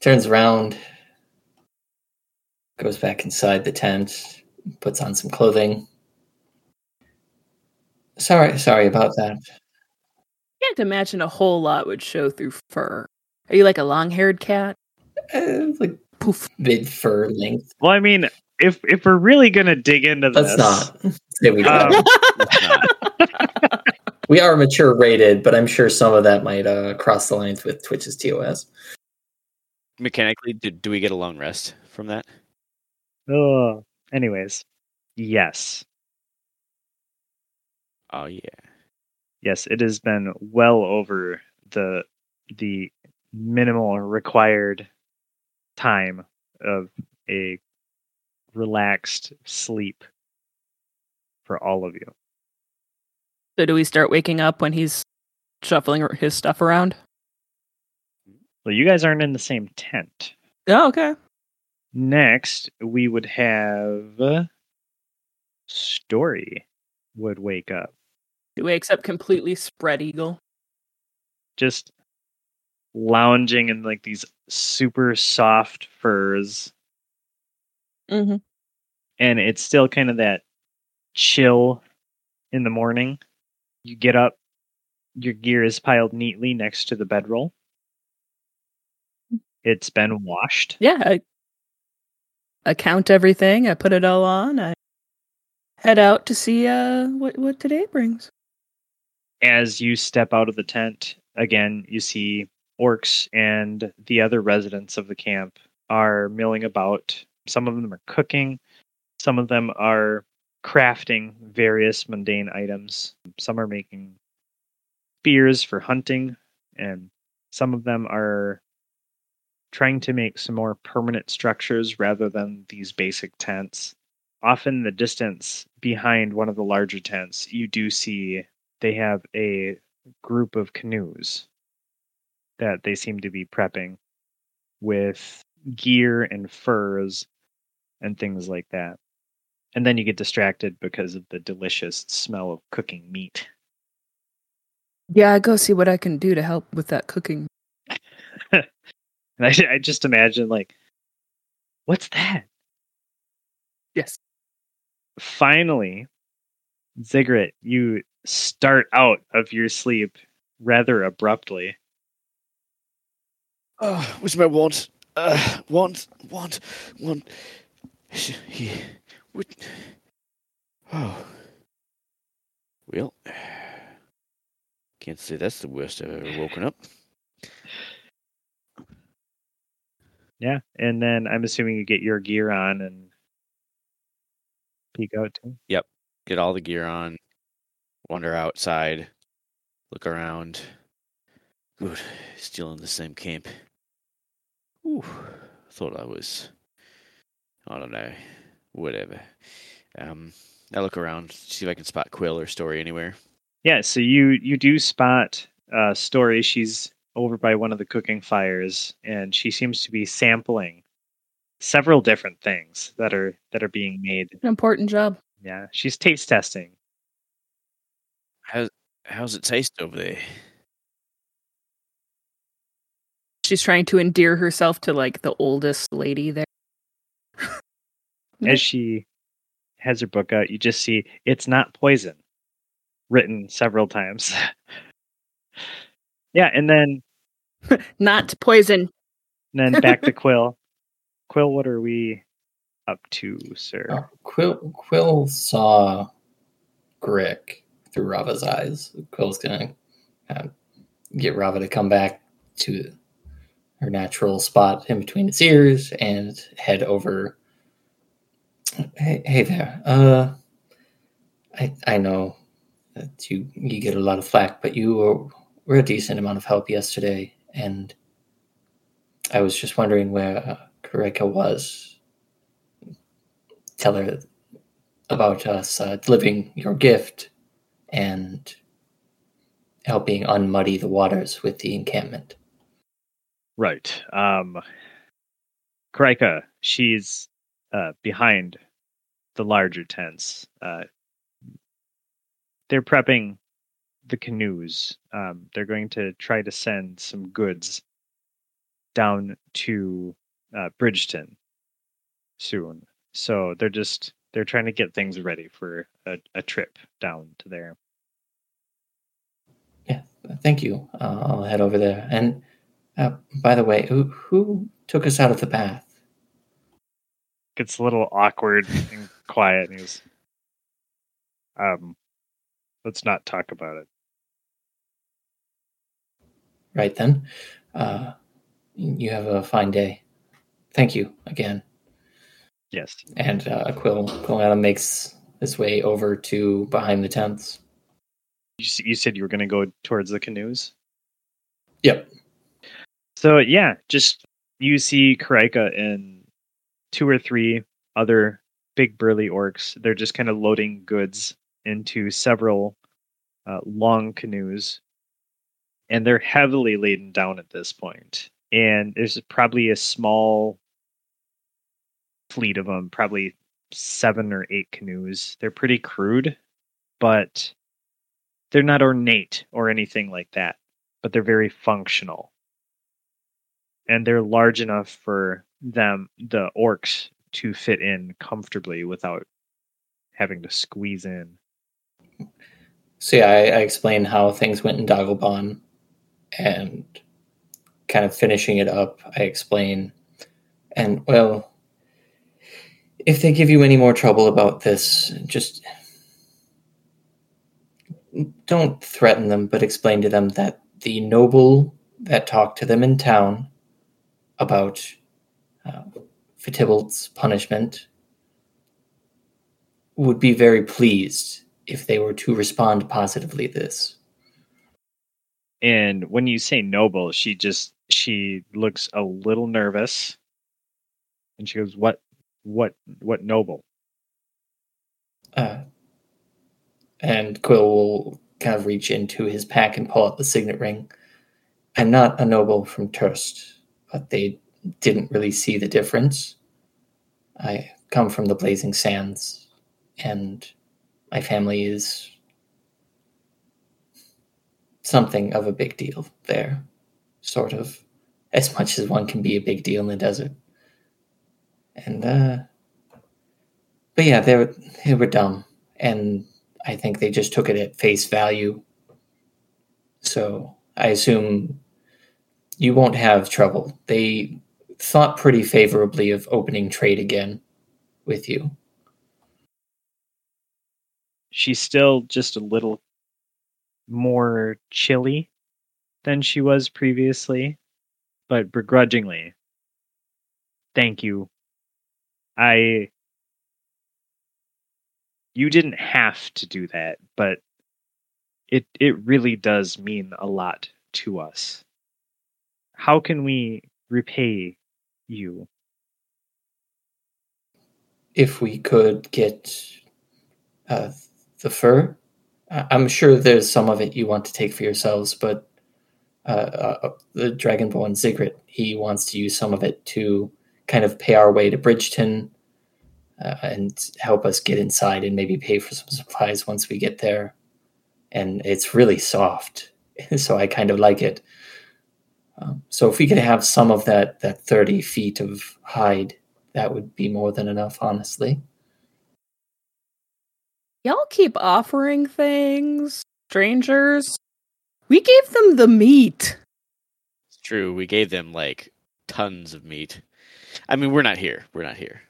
Turns around, goes back inside the tent, puts on some clothing. Sorry, sorry about that. Can't imagine a whole lot would show through fur. Are you like a long-haired cat? Uh, like Poof. mid fur length. Well, I mean, if if we're really gonna dig into this, Let's not say we Um, don't. Not. we are mature rated, but I'm sure some of that might uh, cross the lines with Twitch's TOS. Mechanically, do, do we get a long rest from that? Oh, anyways, yes, Oh yeah. Yes, it has been well over the the minimal required time of a relaxed sleep for all of you. So do we start waking up when he's shuffling his stuff around? Well, you guys aren't in the same tent. Oh, okay. Next, we would have Story would wake up. He wakes up completely spread eagle. just lounging in like these super soft furs Mm-hmm. and it's still kind of that chill in the morning you get up your gear is piled neatly next to the bedroll it's been washed Yeah. I, I count everything. I put it all on. I head out to see uh what what today brings. As you step out of the tent again you see orcs and the other residents of the camp are milling about. Some of them are cooking. Some of them are crafting various mundane items. Some are making spears for hunting and some of them are trying to make some more permanent structures rather than these basic tents. Often, the distance behind one of the larger tents you do see they have a group of canoes that they seem to be prepping with gear and furs and things like that. And then you get distracted because of the delicious smell of cooking meat. Yeah, I go see what I can do to help with that cooking. And I, I just imagine, like, what's that? Yes. Finally, Ziggurat, you start out of your sleep rather abruptly. Oh, where's my wand? Uh, want, want, wand. He, what? Oh. Well, can't say that's the worst I've ever woken up. Yeah. And then I'm assuming you get your gear on and peek out too. Yep, get all the gear on, wander outside, look around. Good, still in the same camp. Ooh, thought I was. I don't know. Whatever. Um, I look around, see if I can spot Quill or Story anywhere. Yeah, so you you do spot uh Story. She's over by one of the cooking fires, and she seems to be sampling several different things that are that are being made. An important job. Yeah, she's taste testing. How's how's it taste over there? She's trying to endear herself to like the oldest lady there. As she has her book out, you just see it's not poison written several times. yeah, and then Not poison. and then back to Quill. Quill, what are we up to, sir? Uh, Quill Quill saw Grick through Rava's eyes. Quill's gonna uh, get Rava to come back to her natural spot in between its ears and head over. Hey, hey there. Uh, I I know that you you get a lot of flack, but you were, a decent amount of help yesterday, and I was just wondering where uh, was tell her about us uh, delivering your gift and helping unmuddy the waters with the encampment. Right. Um Karika, she's uh behind the larger tents. Uh they're prepping the canoes. Um they're going to try to send some goods down to uh Bridgeton soon. So they're just they're trying to get things ready for a, a trip down to there. Yeah, thank you. Uh, I'll head over there. And uh, by the way, who who took us out of the path? Gets a little awkward and quiet and he goes um let's not talk about it. Right then, uh, you have a fine day. Thank you again. Yes. And uh, Quill makes his way over to behind the tents. You, you said you were going to go towards the canoes. Yep. So yeah, just you see Karika and two or three other big burly orcs. They're just kind of loading goods into several uh, long canoes, and they're heavily laden down at this point. And there's probably a small fleet of them, probably seven or eight canoes. They're pretty crude, but they're not ornate or anything like that. But they're very functional and they're large enough for them the orcs to fit in comfortably without having to squeeze in So yeah, I, I explain how things went in Dagobon, and kind of finishing it up, I explain, and well, if they give you any more trouble about this, just don't threaten them, but explain to them that the noble that talked to them in town about uh, Fitibald's punishment would be very pleased if they were to respond positively to this. and when you say noble she just she looks a little nervous and she goes what what what noble Uh, and Quill will kind of reach into his pack and pull out the signet ring. I'm not a noble from Turst, but they didn't really see the difference. I come from the Blazing Sands, and my family is something of a big deal there, sort of, as much as one can be a big deal in the desert. And, uh, but yeah, they were, they were dumb, and I think they just took it at face value. So I assume you won't have trouble. They thought pretty favorably of opening trade again with you. she's still just a little more chilly than she was previously, but begrudgingly. Thank you. I. You didn't have to do that, but it it really does mean a lot to us. How can we repay you? If we could get uh, the fur, I'm sure there's some of it you want to take for yourselves, but uh, uh, the Dragonborn Ziggurat, he wants to use some of it to kind of pay our way to Bridgeton uh, and help us get inside and maybe pay for some supplies once we get there. And it's really soft, so I kind of like it. Um, so if we could have some of that that 30 feet of hide, that would be more than enough, honestly. Y'all keep offering things, strangers. We gave them the meat. It's true. We gave them like tons of meat. I mean, we're not here. We're not here.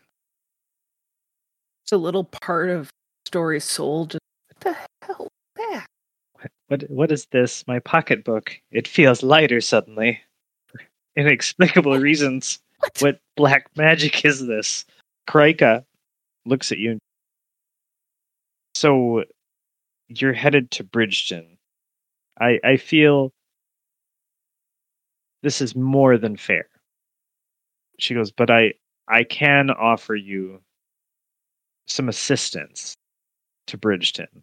It's a little part of story soul. Just what the hell? Back. What, what what is this? My pocketbook. It feels lighter suddenly. For inexplicable reasons. What? What black magic is this? Krika looks at you. So you're headed to Bridgeton. I I feel this is more than fair. She goes, but I I can offer you some assistance to Bridgeton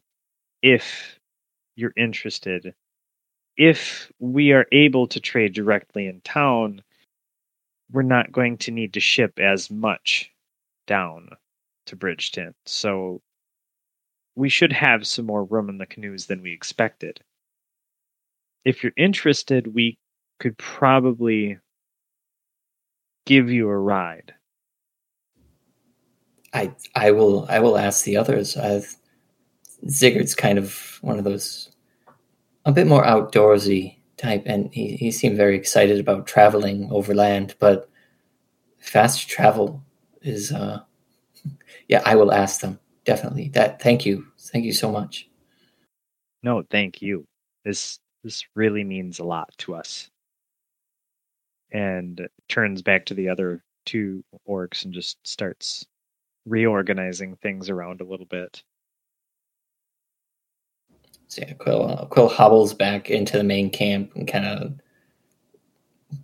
if you're interested. If we are able to trade directly in town, we're not going to need to ship as much down to Bridgeton. So we should have some more room in the canoes than we expected. If you're interested, we could probably give you a ride. I I will I will ask the others. I've Ziggurat's kind of one of those a bit more outdoorsy type, and he, he seemed very excited about traveling overland. But fast travel is, uh, yeah, I will ask them definitely. That thank you, thank you so much. No, thank you. This this really means a lot to us. And turns back to the other two orcs and just starts reorganizing things around a little bit. So yeah, Quill uh, Quill hobbles back into the main camp and kind of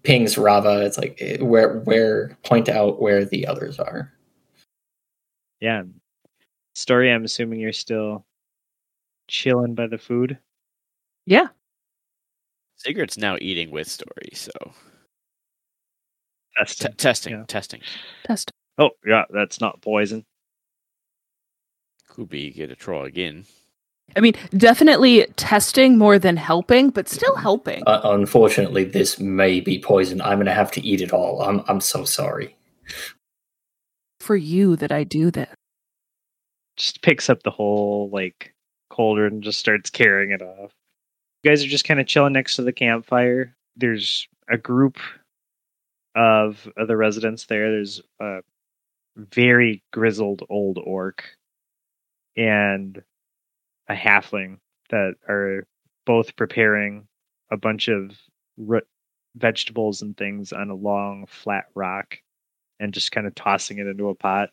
pings Rava. It's like eh, where where point out where the others are. Yeah. Story, I'm assuming you're still chilling by the food. Yeah. Sigurd's now eating with Story, so T- Testing. testing, Yeah. testing. Test. Oh, yeah, that's not poison. Could be get a try again. I mean, definitely testing more than helping, but still helping. Uh, unfortunately, this may be poison. I'm gonna have to eat it all. I'm I'm so sorry. For you that I do this. Just picks up the whole like cauldron and just starts carrying it off. You guys are just kind of chilling next to the campfire. There's a group of, of the residents there. There's a very grizzled old orc and a halfling that are both preparing a bunch of root vegetables and things on a long flat rock and just kind of tossing it into a pot.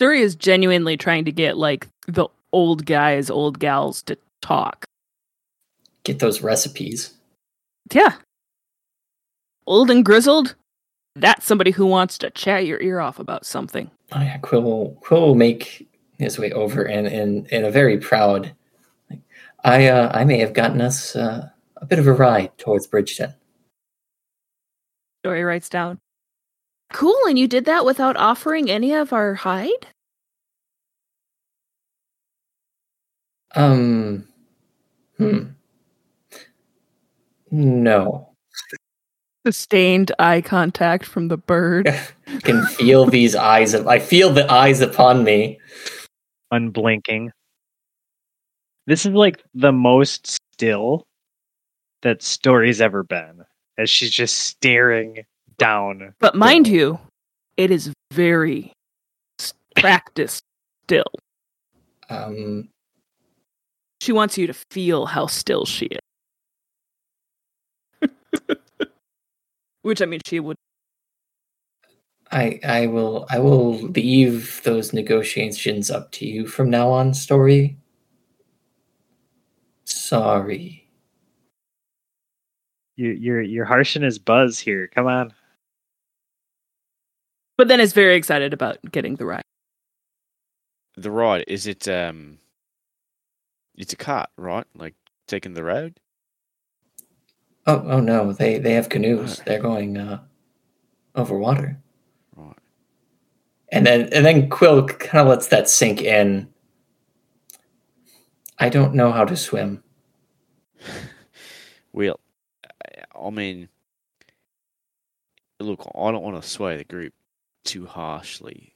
Suri is genuinely trying to get like the old guys, old gals to talk. Get those recipes. Yeah. Old and grizzled. That's somebody who wants to chat your ear off about something. Oh yeah, Quill will, Quill will make his way over and in in a very proud. like, I uh, I may have gotten us uh, a bit of a ride towards Bridgeton. Story writes down. Cool, and you did that without offering any of our hide? Um. Hmm. No. Sustained eye contact from the bird. can feel these eyes. Of, I feel the eyes upon me. unblinking. This is like the most still that story's ever been, as she's just staring down. But mind Yeah. you, it is very s- practiced still. Um. She wants you to feel how still she is. Which I mean, she would. I I will I will leave those negotiations up to you from now on, story. Sorry. You, you're you're harshing his buzz here. Come on. But then is very excited about getting the ride. The ride is it? Um, it's a cart, right? Like taking the road. Oh oh no, they they have canoes. They're going uh over water. Right. And then and then Quill kind of lets that sink in. I don't know how to swim. Well, I- I mean, look, I don't want to sway the group too harshly.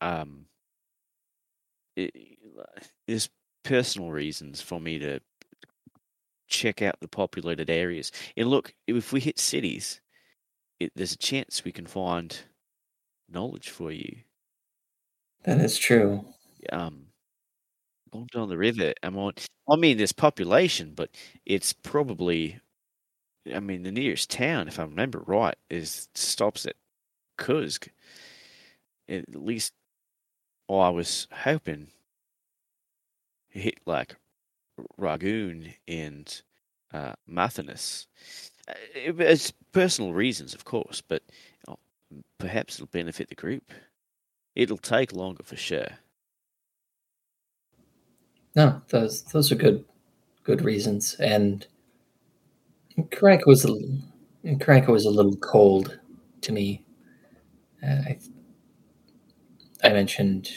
Um, it, there's personal reasons for me to check out the populated areas. And look, if we hit cities, it, there's a chance we can find knowledge for you. That is true. Um, going down the river, I'm on. I mean, there's population, but it's probably. I mean, the nearest town, if I remember right, is stops at Kuzg. At least, well, I was hoping hit like Ragoon and uh, Mathinus. Uh, it- It's personal reasons, of course, but perhaps it'll benefit the group. It'll take longer for sure. No, those those are good good reasons. And Karanka was a Karanka was a little cold to me. Uh, I I mentioned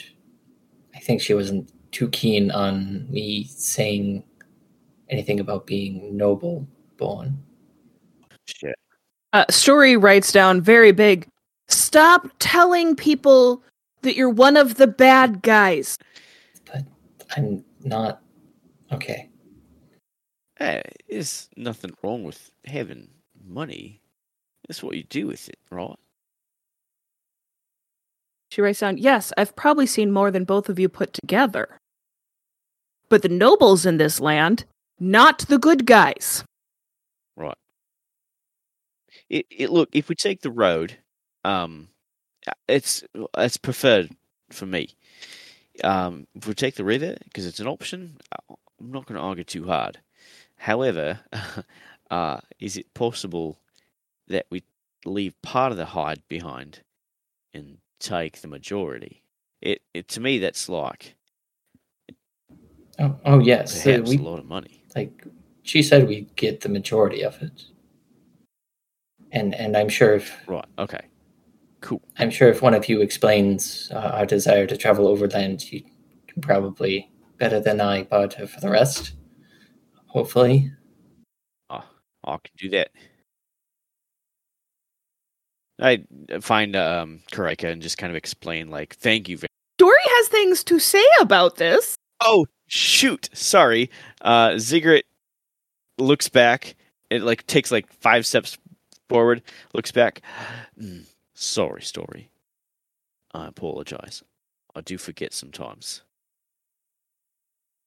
I think she wasn't too keen on me saying anything about being noble born. Shit. Uh, Story writes down very big. Stop telling people that you're one of the bad guys. But I'm not okay. Hey, there's nothing wrong with having money. That's what you do with it, right? She writes down, Yes, I've probably seen more than both of you put together. But the nobles in this land, not the good guys. Right. It, it look if we take the road, um, uh, it's it's preferred for me. um, if we take the river because it's an option, uh, I'm not going to argue too hard. However, uh, is it possible that we leave part of the hide behind and take the majority? It, it to me that's like Oh, oh yes. So perhaps we, a lot of money. Like she said we get the majority of it. And and I'm sure if Right. Okay. Cool. I'm sure if one of you explains uh, our desire to travel overland, you can probably better than I. But for the rest, hopefully, Oh, I can do that. I find um Karika and just kind of explain like, thank you. Very- Story has things to say about this. oh shoot, sorry. Uh, Ziggurat looks back. It like takes like five steps forward. Looks back. "Mm, sorry, story. I apologize. I do forget sometimes.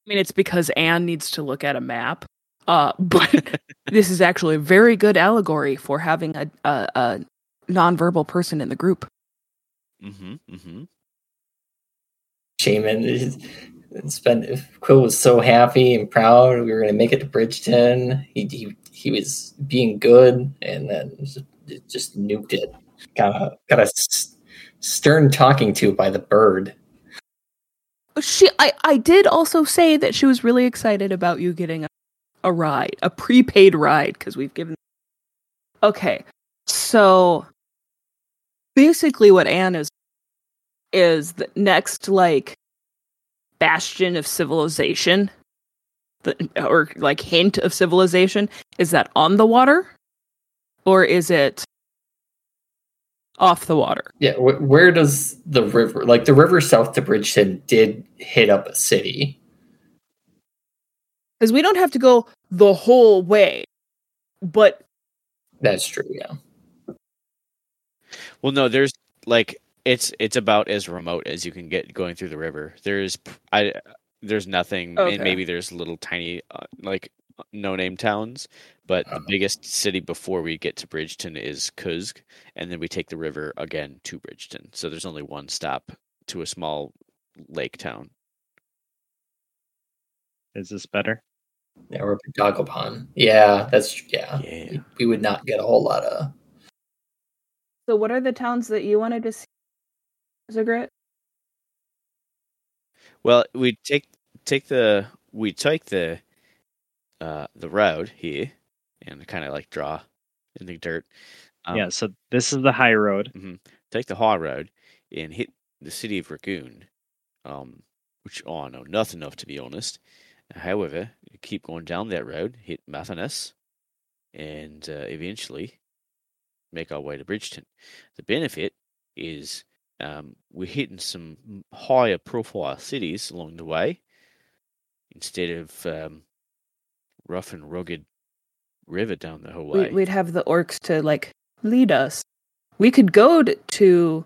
I mean, it's because Anne needs to look at a map. Uh, but this is actually a very good allegory for having a, a, a nonverbal person in the group. Mm-hmm. Mm-hmm. Shaman is- it's Quill was so happy and proud. We were going to make it to Bridgeton. He, he he was being good, and then just, just nuked it. Got a got a stern talking to by the bird. She, I, I did also say that she was really excited about you getting a, a ride, a prepaid ride, because we've given. Okay, so basically, what Anne is is the next like bastion of civilization, the, or like hint of civilization. Is that on the water, or is it off the water? Yeah, wh- where does the river, like the river south to Bridgeton, did hit up a city? Because we don't have to go the whole way, but That's true. Yeah. Well, no, there's like it's it's about as remote as you can get going through the river. There's p- I there's nothing, Okay. and maybe there's little tiny uh, like no name towns, but the Uh-huh. biggest city before we get to Bridgeton is Kuzg, and then we take the river again to Bridgeton. So there's only one stop to a small lake town. Is this better? Yeah, or Dagobon. Yeah, that's yeah. Yeah. We would not get a whole lot of. So, what are the towns that you wanted to see, Ziggurat? Well, we take take the we take the uh the road here and kind of like draw in the dirt. Um, yeah, so this is the high road. take the high road and hit the city of Raccoon, um, which I know nothing of, to be honest. However, you keep going down that road, hit Mathanas, and uh, eventually make our way to Bridgeton. The benefit is um, we're hitting some higher profile cities along the way instead of um, rough and rugged river down the whole way. We, we'd have the orcs to like lead us. We could go to, to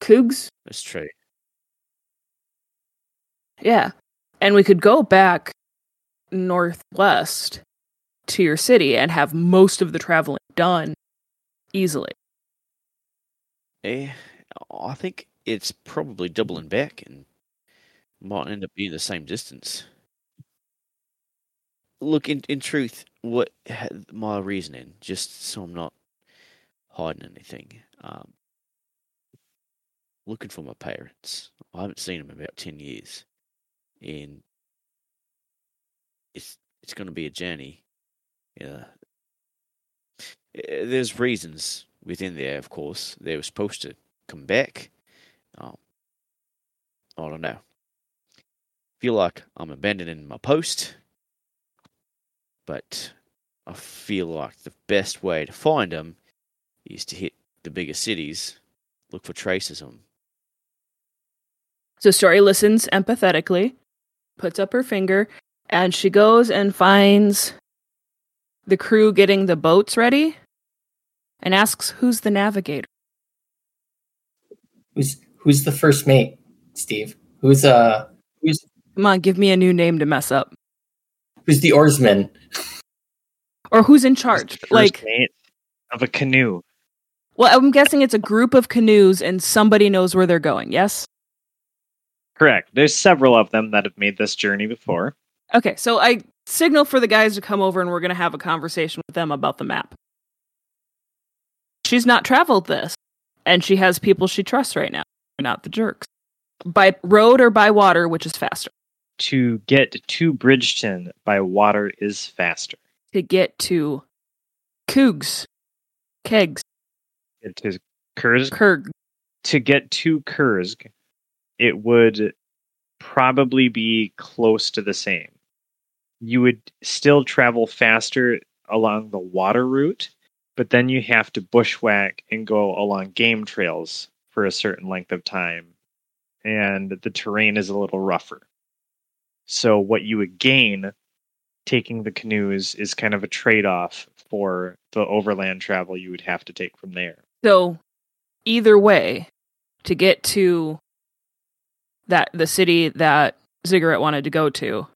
Cougs, That's true. yeah, and we could go back northwest to your city and have most of the traveling done easily. Eh, I think it's probably doubling back and might end up being the same distance. Look, in in truth, what my reasoning, just so I'm not hiding anything. Um, looking for my parents. I haven't seen them about ten years, and it's it's going to be a journey. Yeah, there's reasons within there, of course. They were supposed to come back. Um, I don't know. Feel like I'm abandoning my post, but I feel like the best way to find them is to hit the bigger cities, look for traces of them. So Story listens empathetically, puts up her finger, and she goes and finds the crew getting the boats ready and asks who's the navigator. Who's who's the first mate, Steve? Who's uh who's Come on, give me a new name to mess up. who's the oarsman? Or who's in charge? first Like, mate of a canoe. well, I'm guessing it's a group of canoes and somebody knows where they're going, yes? Correct. There's several of them that have made this journey before. Okay, so I signal for the guys to come over and we're going to have a conversation with them about the map. She's not traveled this, and she has people she trusts right now, not the jerks. By road or by water, which is faster? To get to Bridgeton by water is faster. To get to Cougs, Kegs, Get to Kursk. Kurg. To get to Kursk, it would probably be close to the same. You would still travel faster along the water route, but then you have to bushwhack and go along game trails for a certain length of time. And the terrain is a little rougher. So, what you would gain taking the canoes is kind of a trade off for the overland travel you would have to take from there. So, either way, to get to that the city that Ziggurat wanted to go to,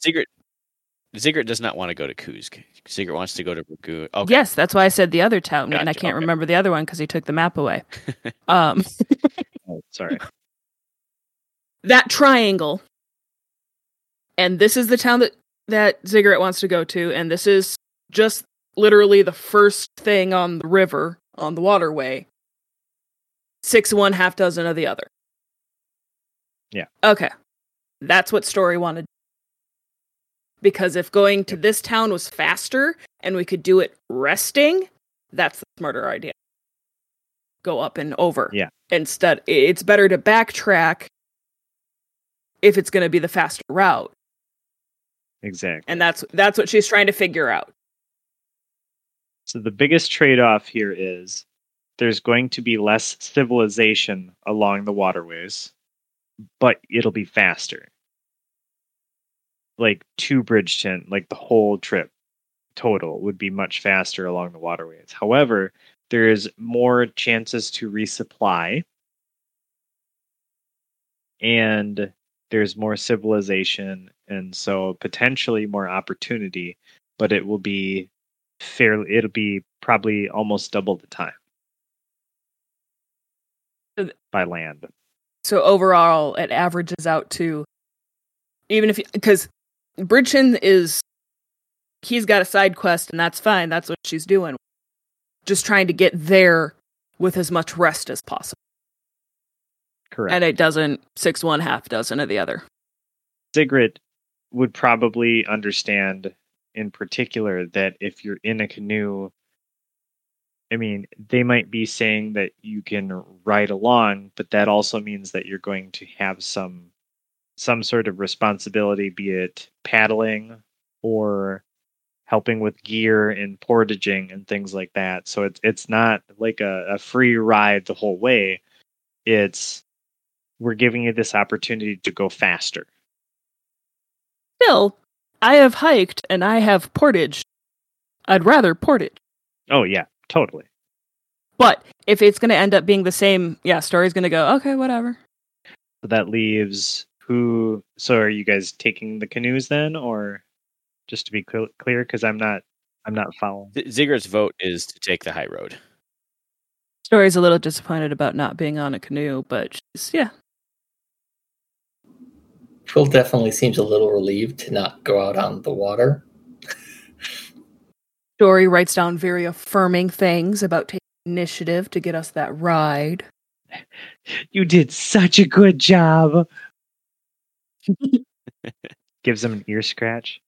Ziggurat, Ziggurat does not want to go to Kuzk. Ziggurat wants to go to Ragu. Okay. yes, that's why I said the other town, and I can't okay. remember the other one because he took the map away. um, Oh, sorry. that triangle, and this is the town that that Ziggurat wants to go to, and this is just literally the first thing on the river on the waterway. Six one, half dozen of the other. Yeah. Okay, that's what Story wanted. Because if going to this town was faster and we could do it resting, that's the smarter idea. Go up and over. Yeah. Instead, it's better to backtrack if it's going to be the faster route, Exactly. and that's that's what she's trying to figure out. So the biggest trade off here is there's going to be less civilization along the waterways, but it'll be faster. Like to Bridgeton, like the whole trip total would be much faster along the waterways. However, there's more chances to resupply and there's more civilization and so potentially more opportunity, but it will be fairly it'll be probably almost double the time by land. So overall, it averages out to even if because Bridgeton is he's got a side quest and that's fine. That's what she's doing. Just trying to get there with as much rest as possible, Correct. and it doesn't six one half dozen of the other. Sigrid would probably understand in particular that if you're in a canoe, I mean, they might be saying that you can ride along, but that also means that you're going to have some some sort of responsibility, be it paddling or helping with gear and portaging and things like that. So it's it's not like a, a free ride the whole way. It's we're giving you this opportunity to go faster. Still, I have hiked and I have portage. I'd rather portage. Oh yeah, totally. But if it's going to end up being the same, yeah, story's going to go, okay, whatever. So that leaves who? So are you guys taking the canoes then, or just to be cl- clear? Because I'm not, I'm not following. Z- Ziggurat's vote is to take the high road. Story's a little disappointed about not being on a canoe, but she's, yeah. Quill definitely seems a little relieved to not go out on the water. Story writes down very affirming things about taking initiative to get us that ride. You did such a good job. Gives him an ear scratch.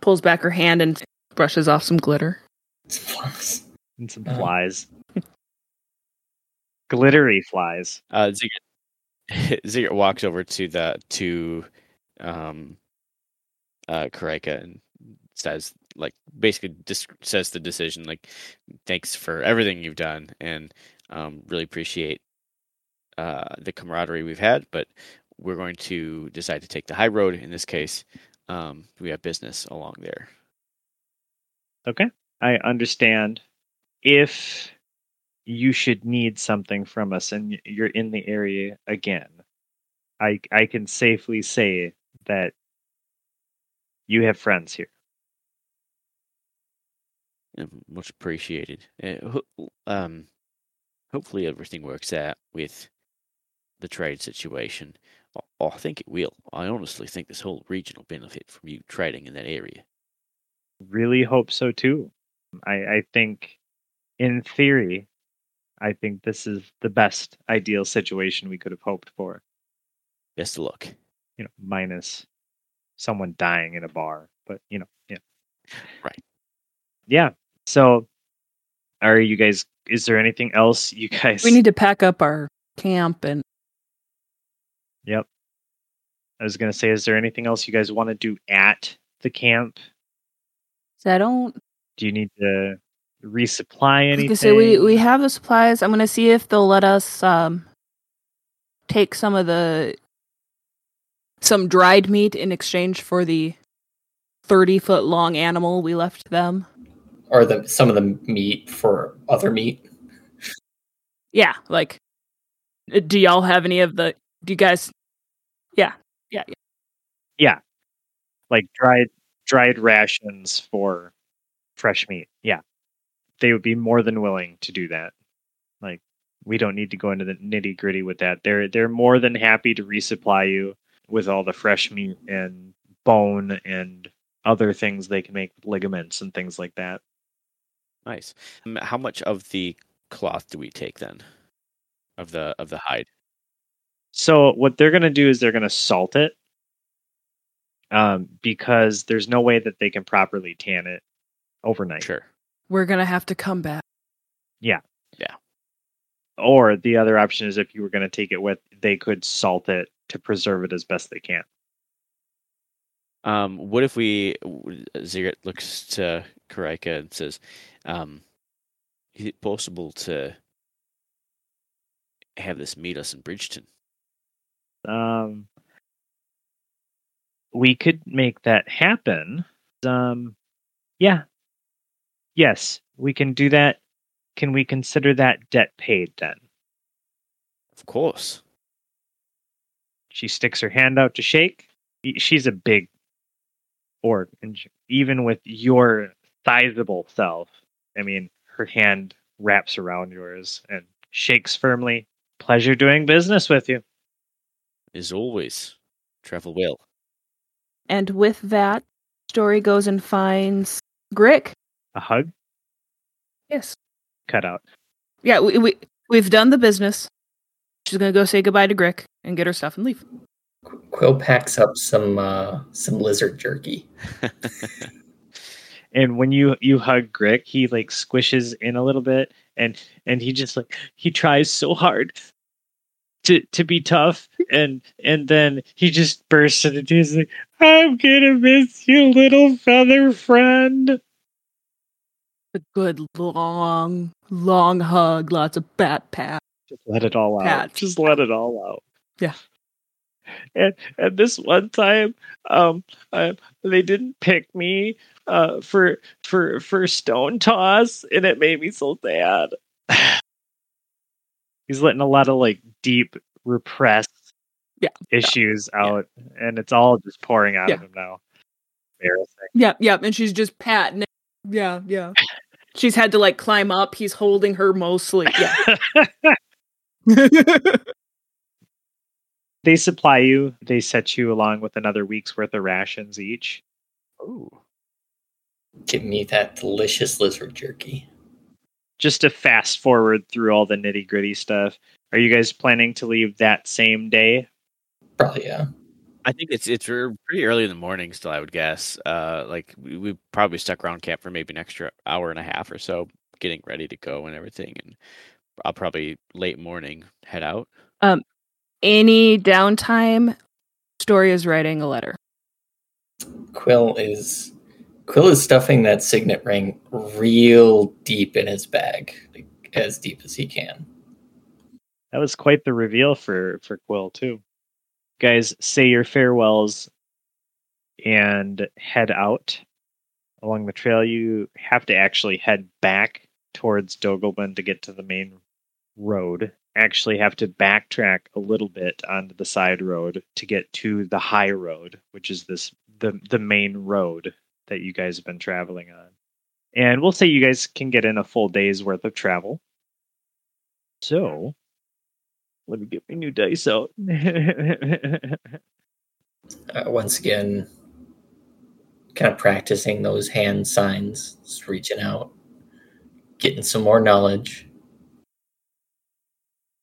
Pulls back her hand and brushes off some glitter. and some Uh-huh. flies. Glittery flies. Uh, Ziggurat, Ziggurat walks over to the to um, uh, Karika and says like basically dis- says the decision like thanks for everything you've done and um, really appreciate uh, the camaraderie we've had, but we're going to decide to take the high road in this case. Um, we have business along there. Okay. I understand. If you should need something from us and you're in the area again, I I can safely say that you have friends here. Much appreciated. Uh, um, hopefully everything works out with the trade situation. I, I think it will. I honestly think this whole region will benefit from you trading in that area. Really hope so too. I, I think, in theory, I think this is the best ideal situation we could have hoped for. Best of luck. You know, minus someone dying in a bar, but you know, yeah, Right. yeah. So, are you guys? Is there anything else you guys? We need to pack up our camp and Yep. I was gonna say, is there anything else you guys want to do at the camp? so I don't Do you need to resupply anything? gonna we we have the supplies. I'm gonna see if they'll let us um take some of the some dried meat in exchange for the thirty foot long animal we left them. Or the some of the meat for other meat. Yeah, like uh, do y'all have any of the do you guys yeah, yeah, yeah. yeah, like dried dried rations for fresh meat. Yeah, they would be more than willing to do that. Like we don't need to go into the nitty gritty with that. They're they're more than happy to resupply you with all the fresh meat and bone and other things they can make with ligaments and things like that. Nice. Um, How much of the cloth do we take then? Of the of the hide. So what they're going to do is they're going to salt it, um, because there's no way that they can properly tan it overnight. Sure. We're gonna have to come back. Yeah. Yeah. Or the other option is if you were going to take it with, they could salt it to preserve it as best they can. Um, what if we Ziggurat looks to Karika and says, um, is it possible to have this meet us in Bridgeton? Um, we could make that happen. Um, yeah. Yes, we can do that. Can we consider that debt paid then? Of course. She sticks her hand out to shake. She's a big orc, and even with your sizable self, I mean, her hand wraps around yours and shakes firmly. Pleasure doing business with you. As always, travel well. And with that, Story goes and finds Grick. A hug Yes. cut out. Yeah, we, we we've done the business. She's gonna go say goodbye to Grick and get her stuff and leave. Quill packs up some uh, some lizard jerky. And when you you hug Grick, he like squishes in a little bit, and and he just like he tries so hard to to be tough, and and then he just bursts into tears like, "I'm gonna miss you, little feather friend." A good long, long hug, lots of bat pat. Just let it all out. Pat. Just let it all out. Yeah. And and this one time, um, uh, they didn't pick me uh for for for stone toss, and it made me so sad. He's letting a lot of like deep repressed Yeah. issues out, and it's all just pouring out of him now. Embarrassing. Yeah, yep. And she's just patting it. Yeah, yeah. She's had to like climb up. He's holding her mostly. Yeah. they supply you. They set you along with another week's worth of rations each. Ooh. Give me that delicious lizard jerky. Just to fast forward through all the nitty gritty stuff, are you guys planning to leave that same day? Probably yeah. I think it's it's pretty early in the morning still. I would guess. Uh, like we, we probably stuck around camp for maybe an extra hour and a half or so, getting ready to go and everything, and I'll probably late morning head out. Um, Any downtime, Story is writing a letter. Quill is Quill is stuffing that signet ring real deep in his bag, like, as deep as he can. That was quite the reveal for for Quill too. Guys, say your farewells and head out along the trail. You have to actually head back towards Dogelman to get to the main road. Actually, have to backtrack a little bit onto the side road to get to the high road, which is this the the main road that you guys have been traveling on. And we'll say you guys can get in a full day's worth of travel. So, let me get my new dice out. Uh, once again, kind of practicing those hand signs, just reaching out, getting some more knowledge.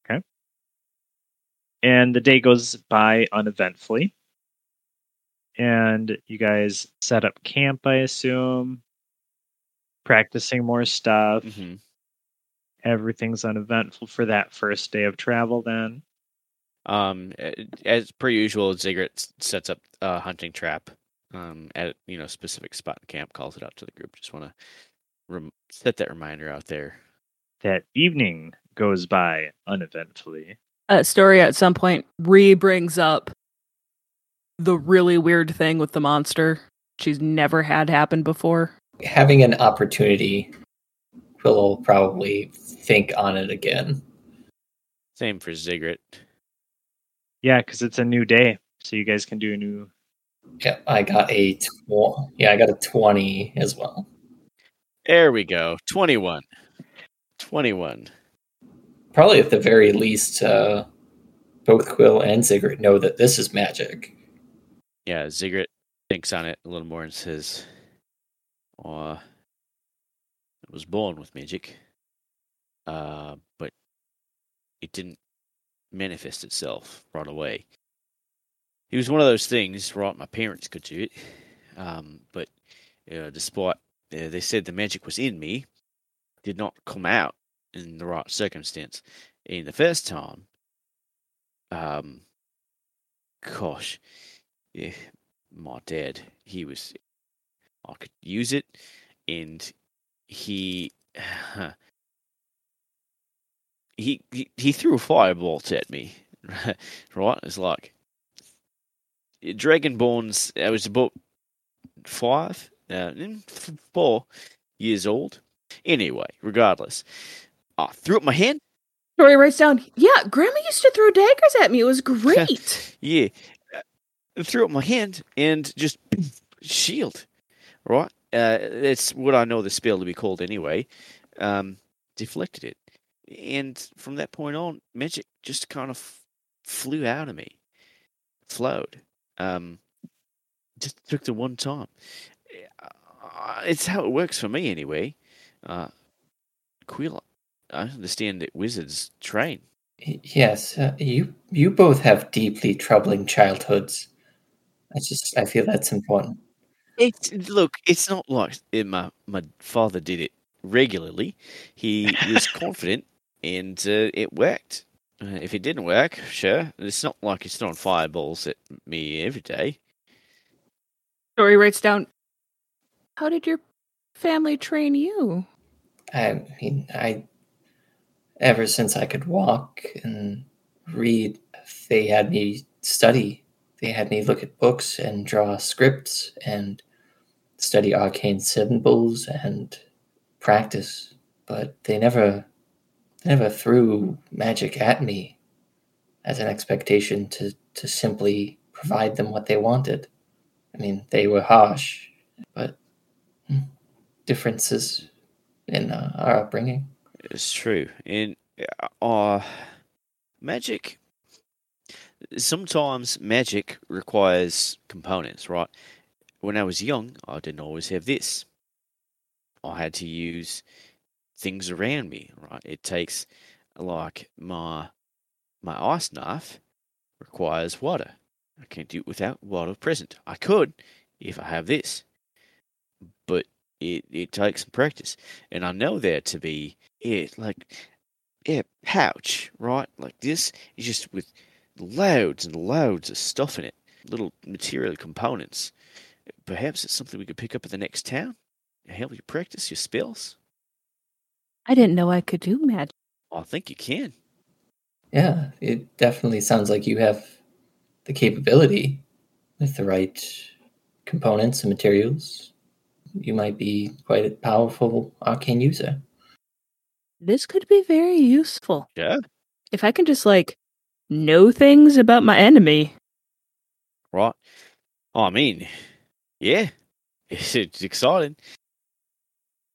Okay. And the day goes by uneventfully. And you guys set up camp, I assume, practicing more stuff. Mhm. Everything's uneventful for that first day of travel, then. Um, as per usual, Ziggurat sets up a hunting trap um, at you know specific spot in camp, calls it out to the group. Just want to rem- set that reminder out there. That evening goes by uneventfully. uh, story at some point re brings up the really weird thing with the monster she's never had happen before Having an opportunity, Quill will probably think on it again. Same for Ziggurat. Yeah, because it's a new day. So you guys can do a new. Yeah, I got a tw- yeah, I got a twenty as well. There we go. Twenty-one. Twenty-one. Probably at the very least, uh, both Quill and Ziggurat know that this is magic. Yeah, Ziggurat thinks on it a little more and says, "Uh, it was born with magic, uh, but it didn't manifest itself right away. It was one of those things, right? My parents could do it, um, but despite uh, they said the magic was in me, did not come out in the right circumstance. In the first time, um, gosh, yeah, my dad, he was, I could use it, and he, he, he, he threw a firebolt at me, right? It's like, Dragonborns, I was about five, uh, four years old. Anyway, regardless, I threw up my hand. story writes down yeah grandma used to throw daggers at me it was great Yeah, threw up my hand and just shield, right? Uh, it's what I know the spell to be called anyway. Um, deflected it, and from that point on, magic just kind of flew out of me, flowed. Um, just took the one time. Uh, it's how it works for me anyway. Uh, Quill, I understand that wizards train. Yes, uh, you you both have deeply troubling childhoods. I just I feel that's important. It's look, it's not like uh, my my father did it regularly. He was confident, and uh, it worked. Uh, if it didn't work, sure. It's not like it's throwing fireballs at me every day. story writes down how did your family train you I mean, I ever since I could walk and read, they had me study. They had me look at books and draw scripts and study arcane symbols and practice. But they never, they never threw magic at me as an expectation to to simply provide them what they wanted. I mean, they were harsh, but hmm, differences in uh, our upbringing. It's true, and uh, magic. Sometimes magic requires components, right? When I was young, I didn't always have this. I had to use things around me, right? It takes like my my ice knife requires water. I can't do it without water present. I could if I have this, but it it takes some practice, and I know there to be it like yeah pouch right like this is just with loads and loads of stuff in it, little material components. Perhaps it's something we could pick up at the next town and help you practice your spells. i didn't know i could do magic I think you can. Yeah, it definitely sounds like you have the capability with the right components and materials. You might be quite a powerful arcane user. this could be very useful Yeah. if i can just like know things about my enemy Right. I mean, yeah, it's, it's exciting.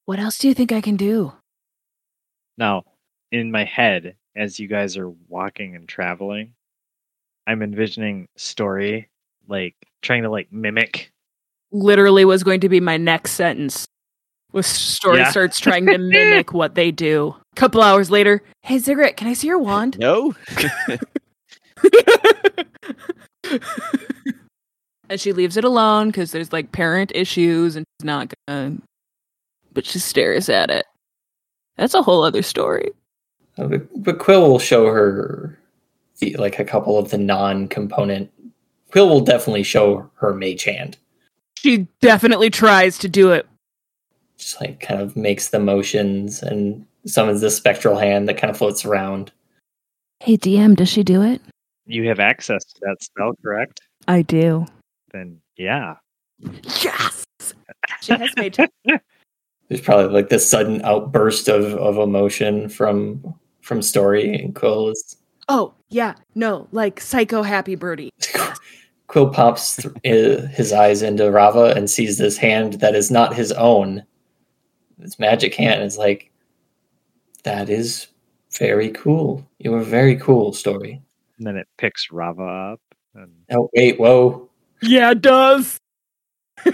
what else do you think i can do Now, in my head, as you guys are walking and traveling, I'm envisioning story like trying to like mimic. Literally was going to be my next sentence. With story Yeah. starts trying to mimic what they do. A couple hours later, hey Ziggurat, can I see your wand? No. and she leaves it alone because there's like parent issues and she's not gonna but she stares at it that's a whole other story Uh, But, but Quill will show her the, like a couple of the non-component. Quill will definitely show her mage hand. she definitely tries to do it Just like kind of makes the motions and summons this spectral hand that kind of floats around. hey dm does she do it You have access to that spell, correct? i do Then yeah. yes she has made There's probably like this sudden outburst of, of emotion from from Story and Quill is oh yeah no like psycho happy birdie Quill pops th- his eyes into Rava and sees this hand that is not his own. This magic hand is like, that is very cool. You are very cool, Story. And then it picks Rava up and Oh wait, whoa! yeah it does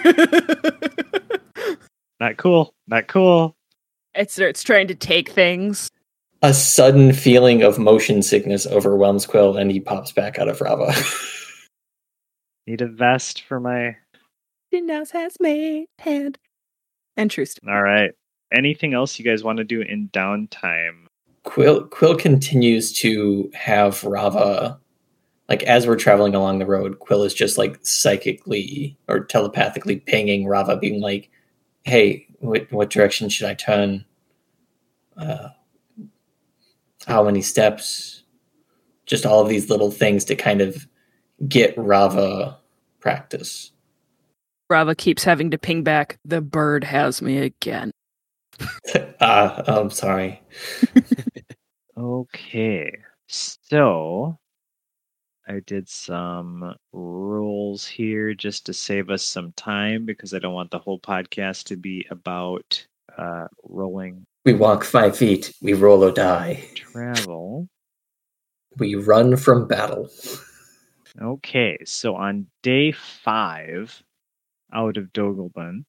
not cool. Not cool. it starts trying to take things A sudden feeling of motion sickness overwhelms Quill, and he pops back out of Rava. Need a vest for my Dinhouse has made hand and Trust. all right. Anything else you guys want to do in downtime? Quill Quill continues to have Rava like as we're traveling along the road, Quill is just like psychically or telepathically pinging Rava, being like, "Hey, what what direction should I turn? Uh, how many steps? Just all of these little things to kind of get Rava practice." Rava keeps having to ping back. The bird has me again. Ah, I'm sorry. Okay. So I did some rules here just to save us some time because I don't want the whole podcast to be about uh, rolling We walk five feet. We roll or die. travel. We run from battle. Okay, so on day five out of Dogelbun,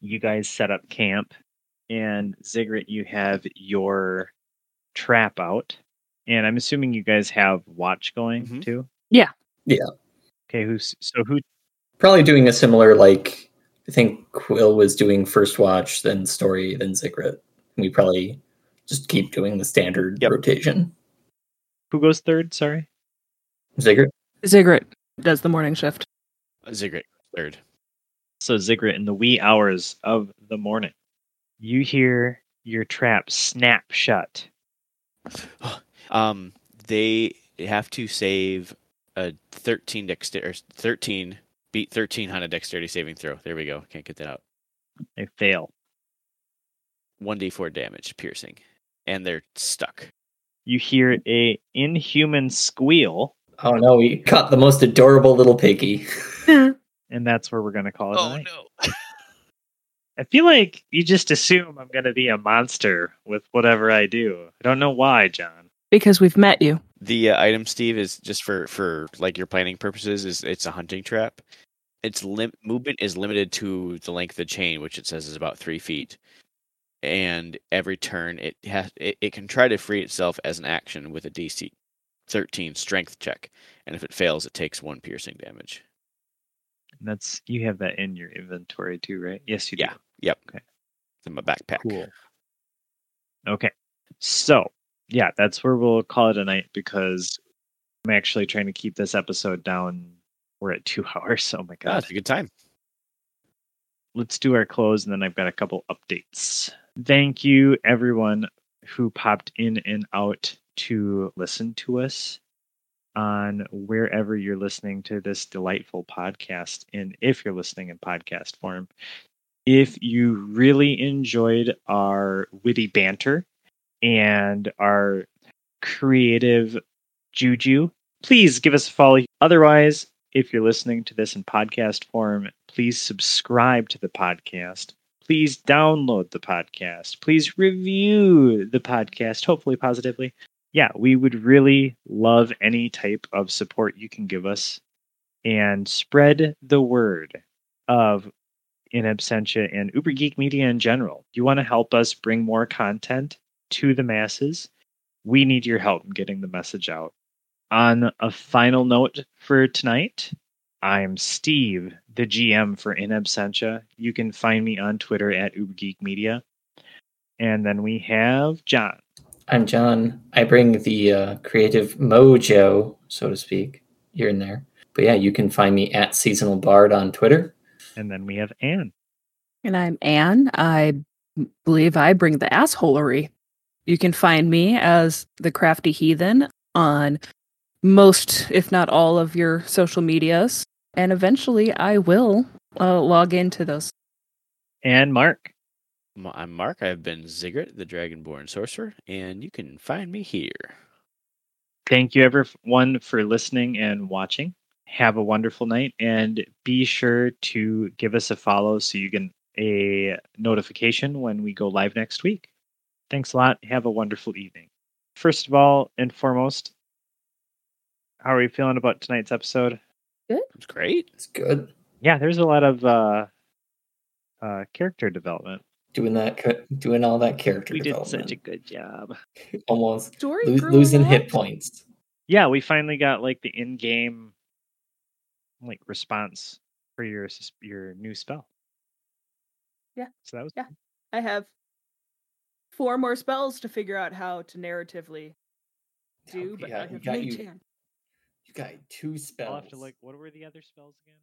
you guys set up camp, and Ziggurat, you have your trap out, and I'm assuming you guys have watch going Mhm. too. Yeah. Yeah. Okay, who's so who? Probably doing a similar like I think Quill was doing first watch, then Story, then Ziggurat. We probably just keep doing the standard Yep. rotation. Who goes third? Sorry. Ziggurat. Ziggurat does the morning shift. Ziggurat third. So Ziggurat, in the wee hours of the morning, you hear your trap snap shut. Um, they have to save a 13 dexterity, 13 beat 13 on a dexterity saving throw. There we go. Can't get that out. They fail. 1d4 damage, piercing, and they're stuck. You hear a inhuman squeal, Oh no, we caught the most adorable little piggy. and that's where we're going to call it. a night. no! I feel like you just assume I'm going to be a monster with whatever I do. I don't know why, John. Because we've met you. The uh, item, Steve, is just for for like your planning purposes. Is it's a hunting trap. Its lim- movement is limited to the length of the chain, which it says is about three feet. And every turn, it has it, it can try to free itself as an action with a DC 13 Strength check, and if it fails, it takes one piercing damage. And that's you have that in your inventory too, right? Yes, you do. Yeah. Yep. Okay. It's in my backpack. Cool. Okay. So, yeah, that's where we'll call it a night because I'm actually trying to keep this episode down. We're at two hours. Oh my god. it's a good time. Let's do our close and then I've got a couple updates. Thank you, everyone who popped in and out to listen to us on wherever you're listening to this delightful podcast. And if you're listening in podcast form, if you really enjoyed our witty banter and our creative juju, please give us a follow. Otherwise, if you're listening to this in podcast form, please subscribe to the podcast. Please download the podcast. Please review the podcast, hopefully positively. Yeah, we would really love any type of support you can give us and spread the word of In Absentia and Uber Geek Media in general. You want to help us bring more content to the masses? We need your help in getting the message out. On a final note for tonight, I'm Steve, the GM for In Absentia. You can find me on Twitter at Uber Geek Media. And then we have John. I'm John. I bring the uh, creative mojo, so to speak, here and there. But yeah, you can find me at Seasonal Bard on Twitter. And then we have Anne. And I'm Anne. I believe I bring the assholery. You can find me as the Crafty Heathen on most, if not all, of your social medias. And eventually I will uh, log into those. And Mark. M- I'm Mark. I've been Ziggurat, the Dragonborn Sorcerer, and you can find me here. Thank you, everyone, for listening and watching. Have a wonderful night, and be sure to give us a follow so you get a notification when we go live next week. Thanks a lot. Have a wonderful evening. First of all and foremost, how are we feeling about tonight's episode? Good. It's great. It's good. Yeah, there's a lot of uh, uh, character development. Doing that, doing all that character We did such a good job. Almost Story lo- losing lot. hit points. Yeah, we finally got like the in-game like response for your sus- your new spell. Yeah. So that was Yeah. I have four more spells to figure out how to narratively do, Okay, but yeah, I you have got mage you- You got two spells. I'll have to like what were the other spells again?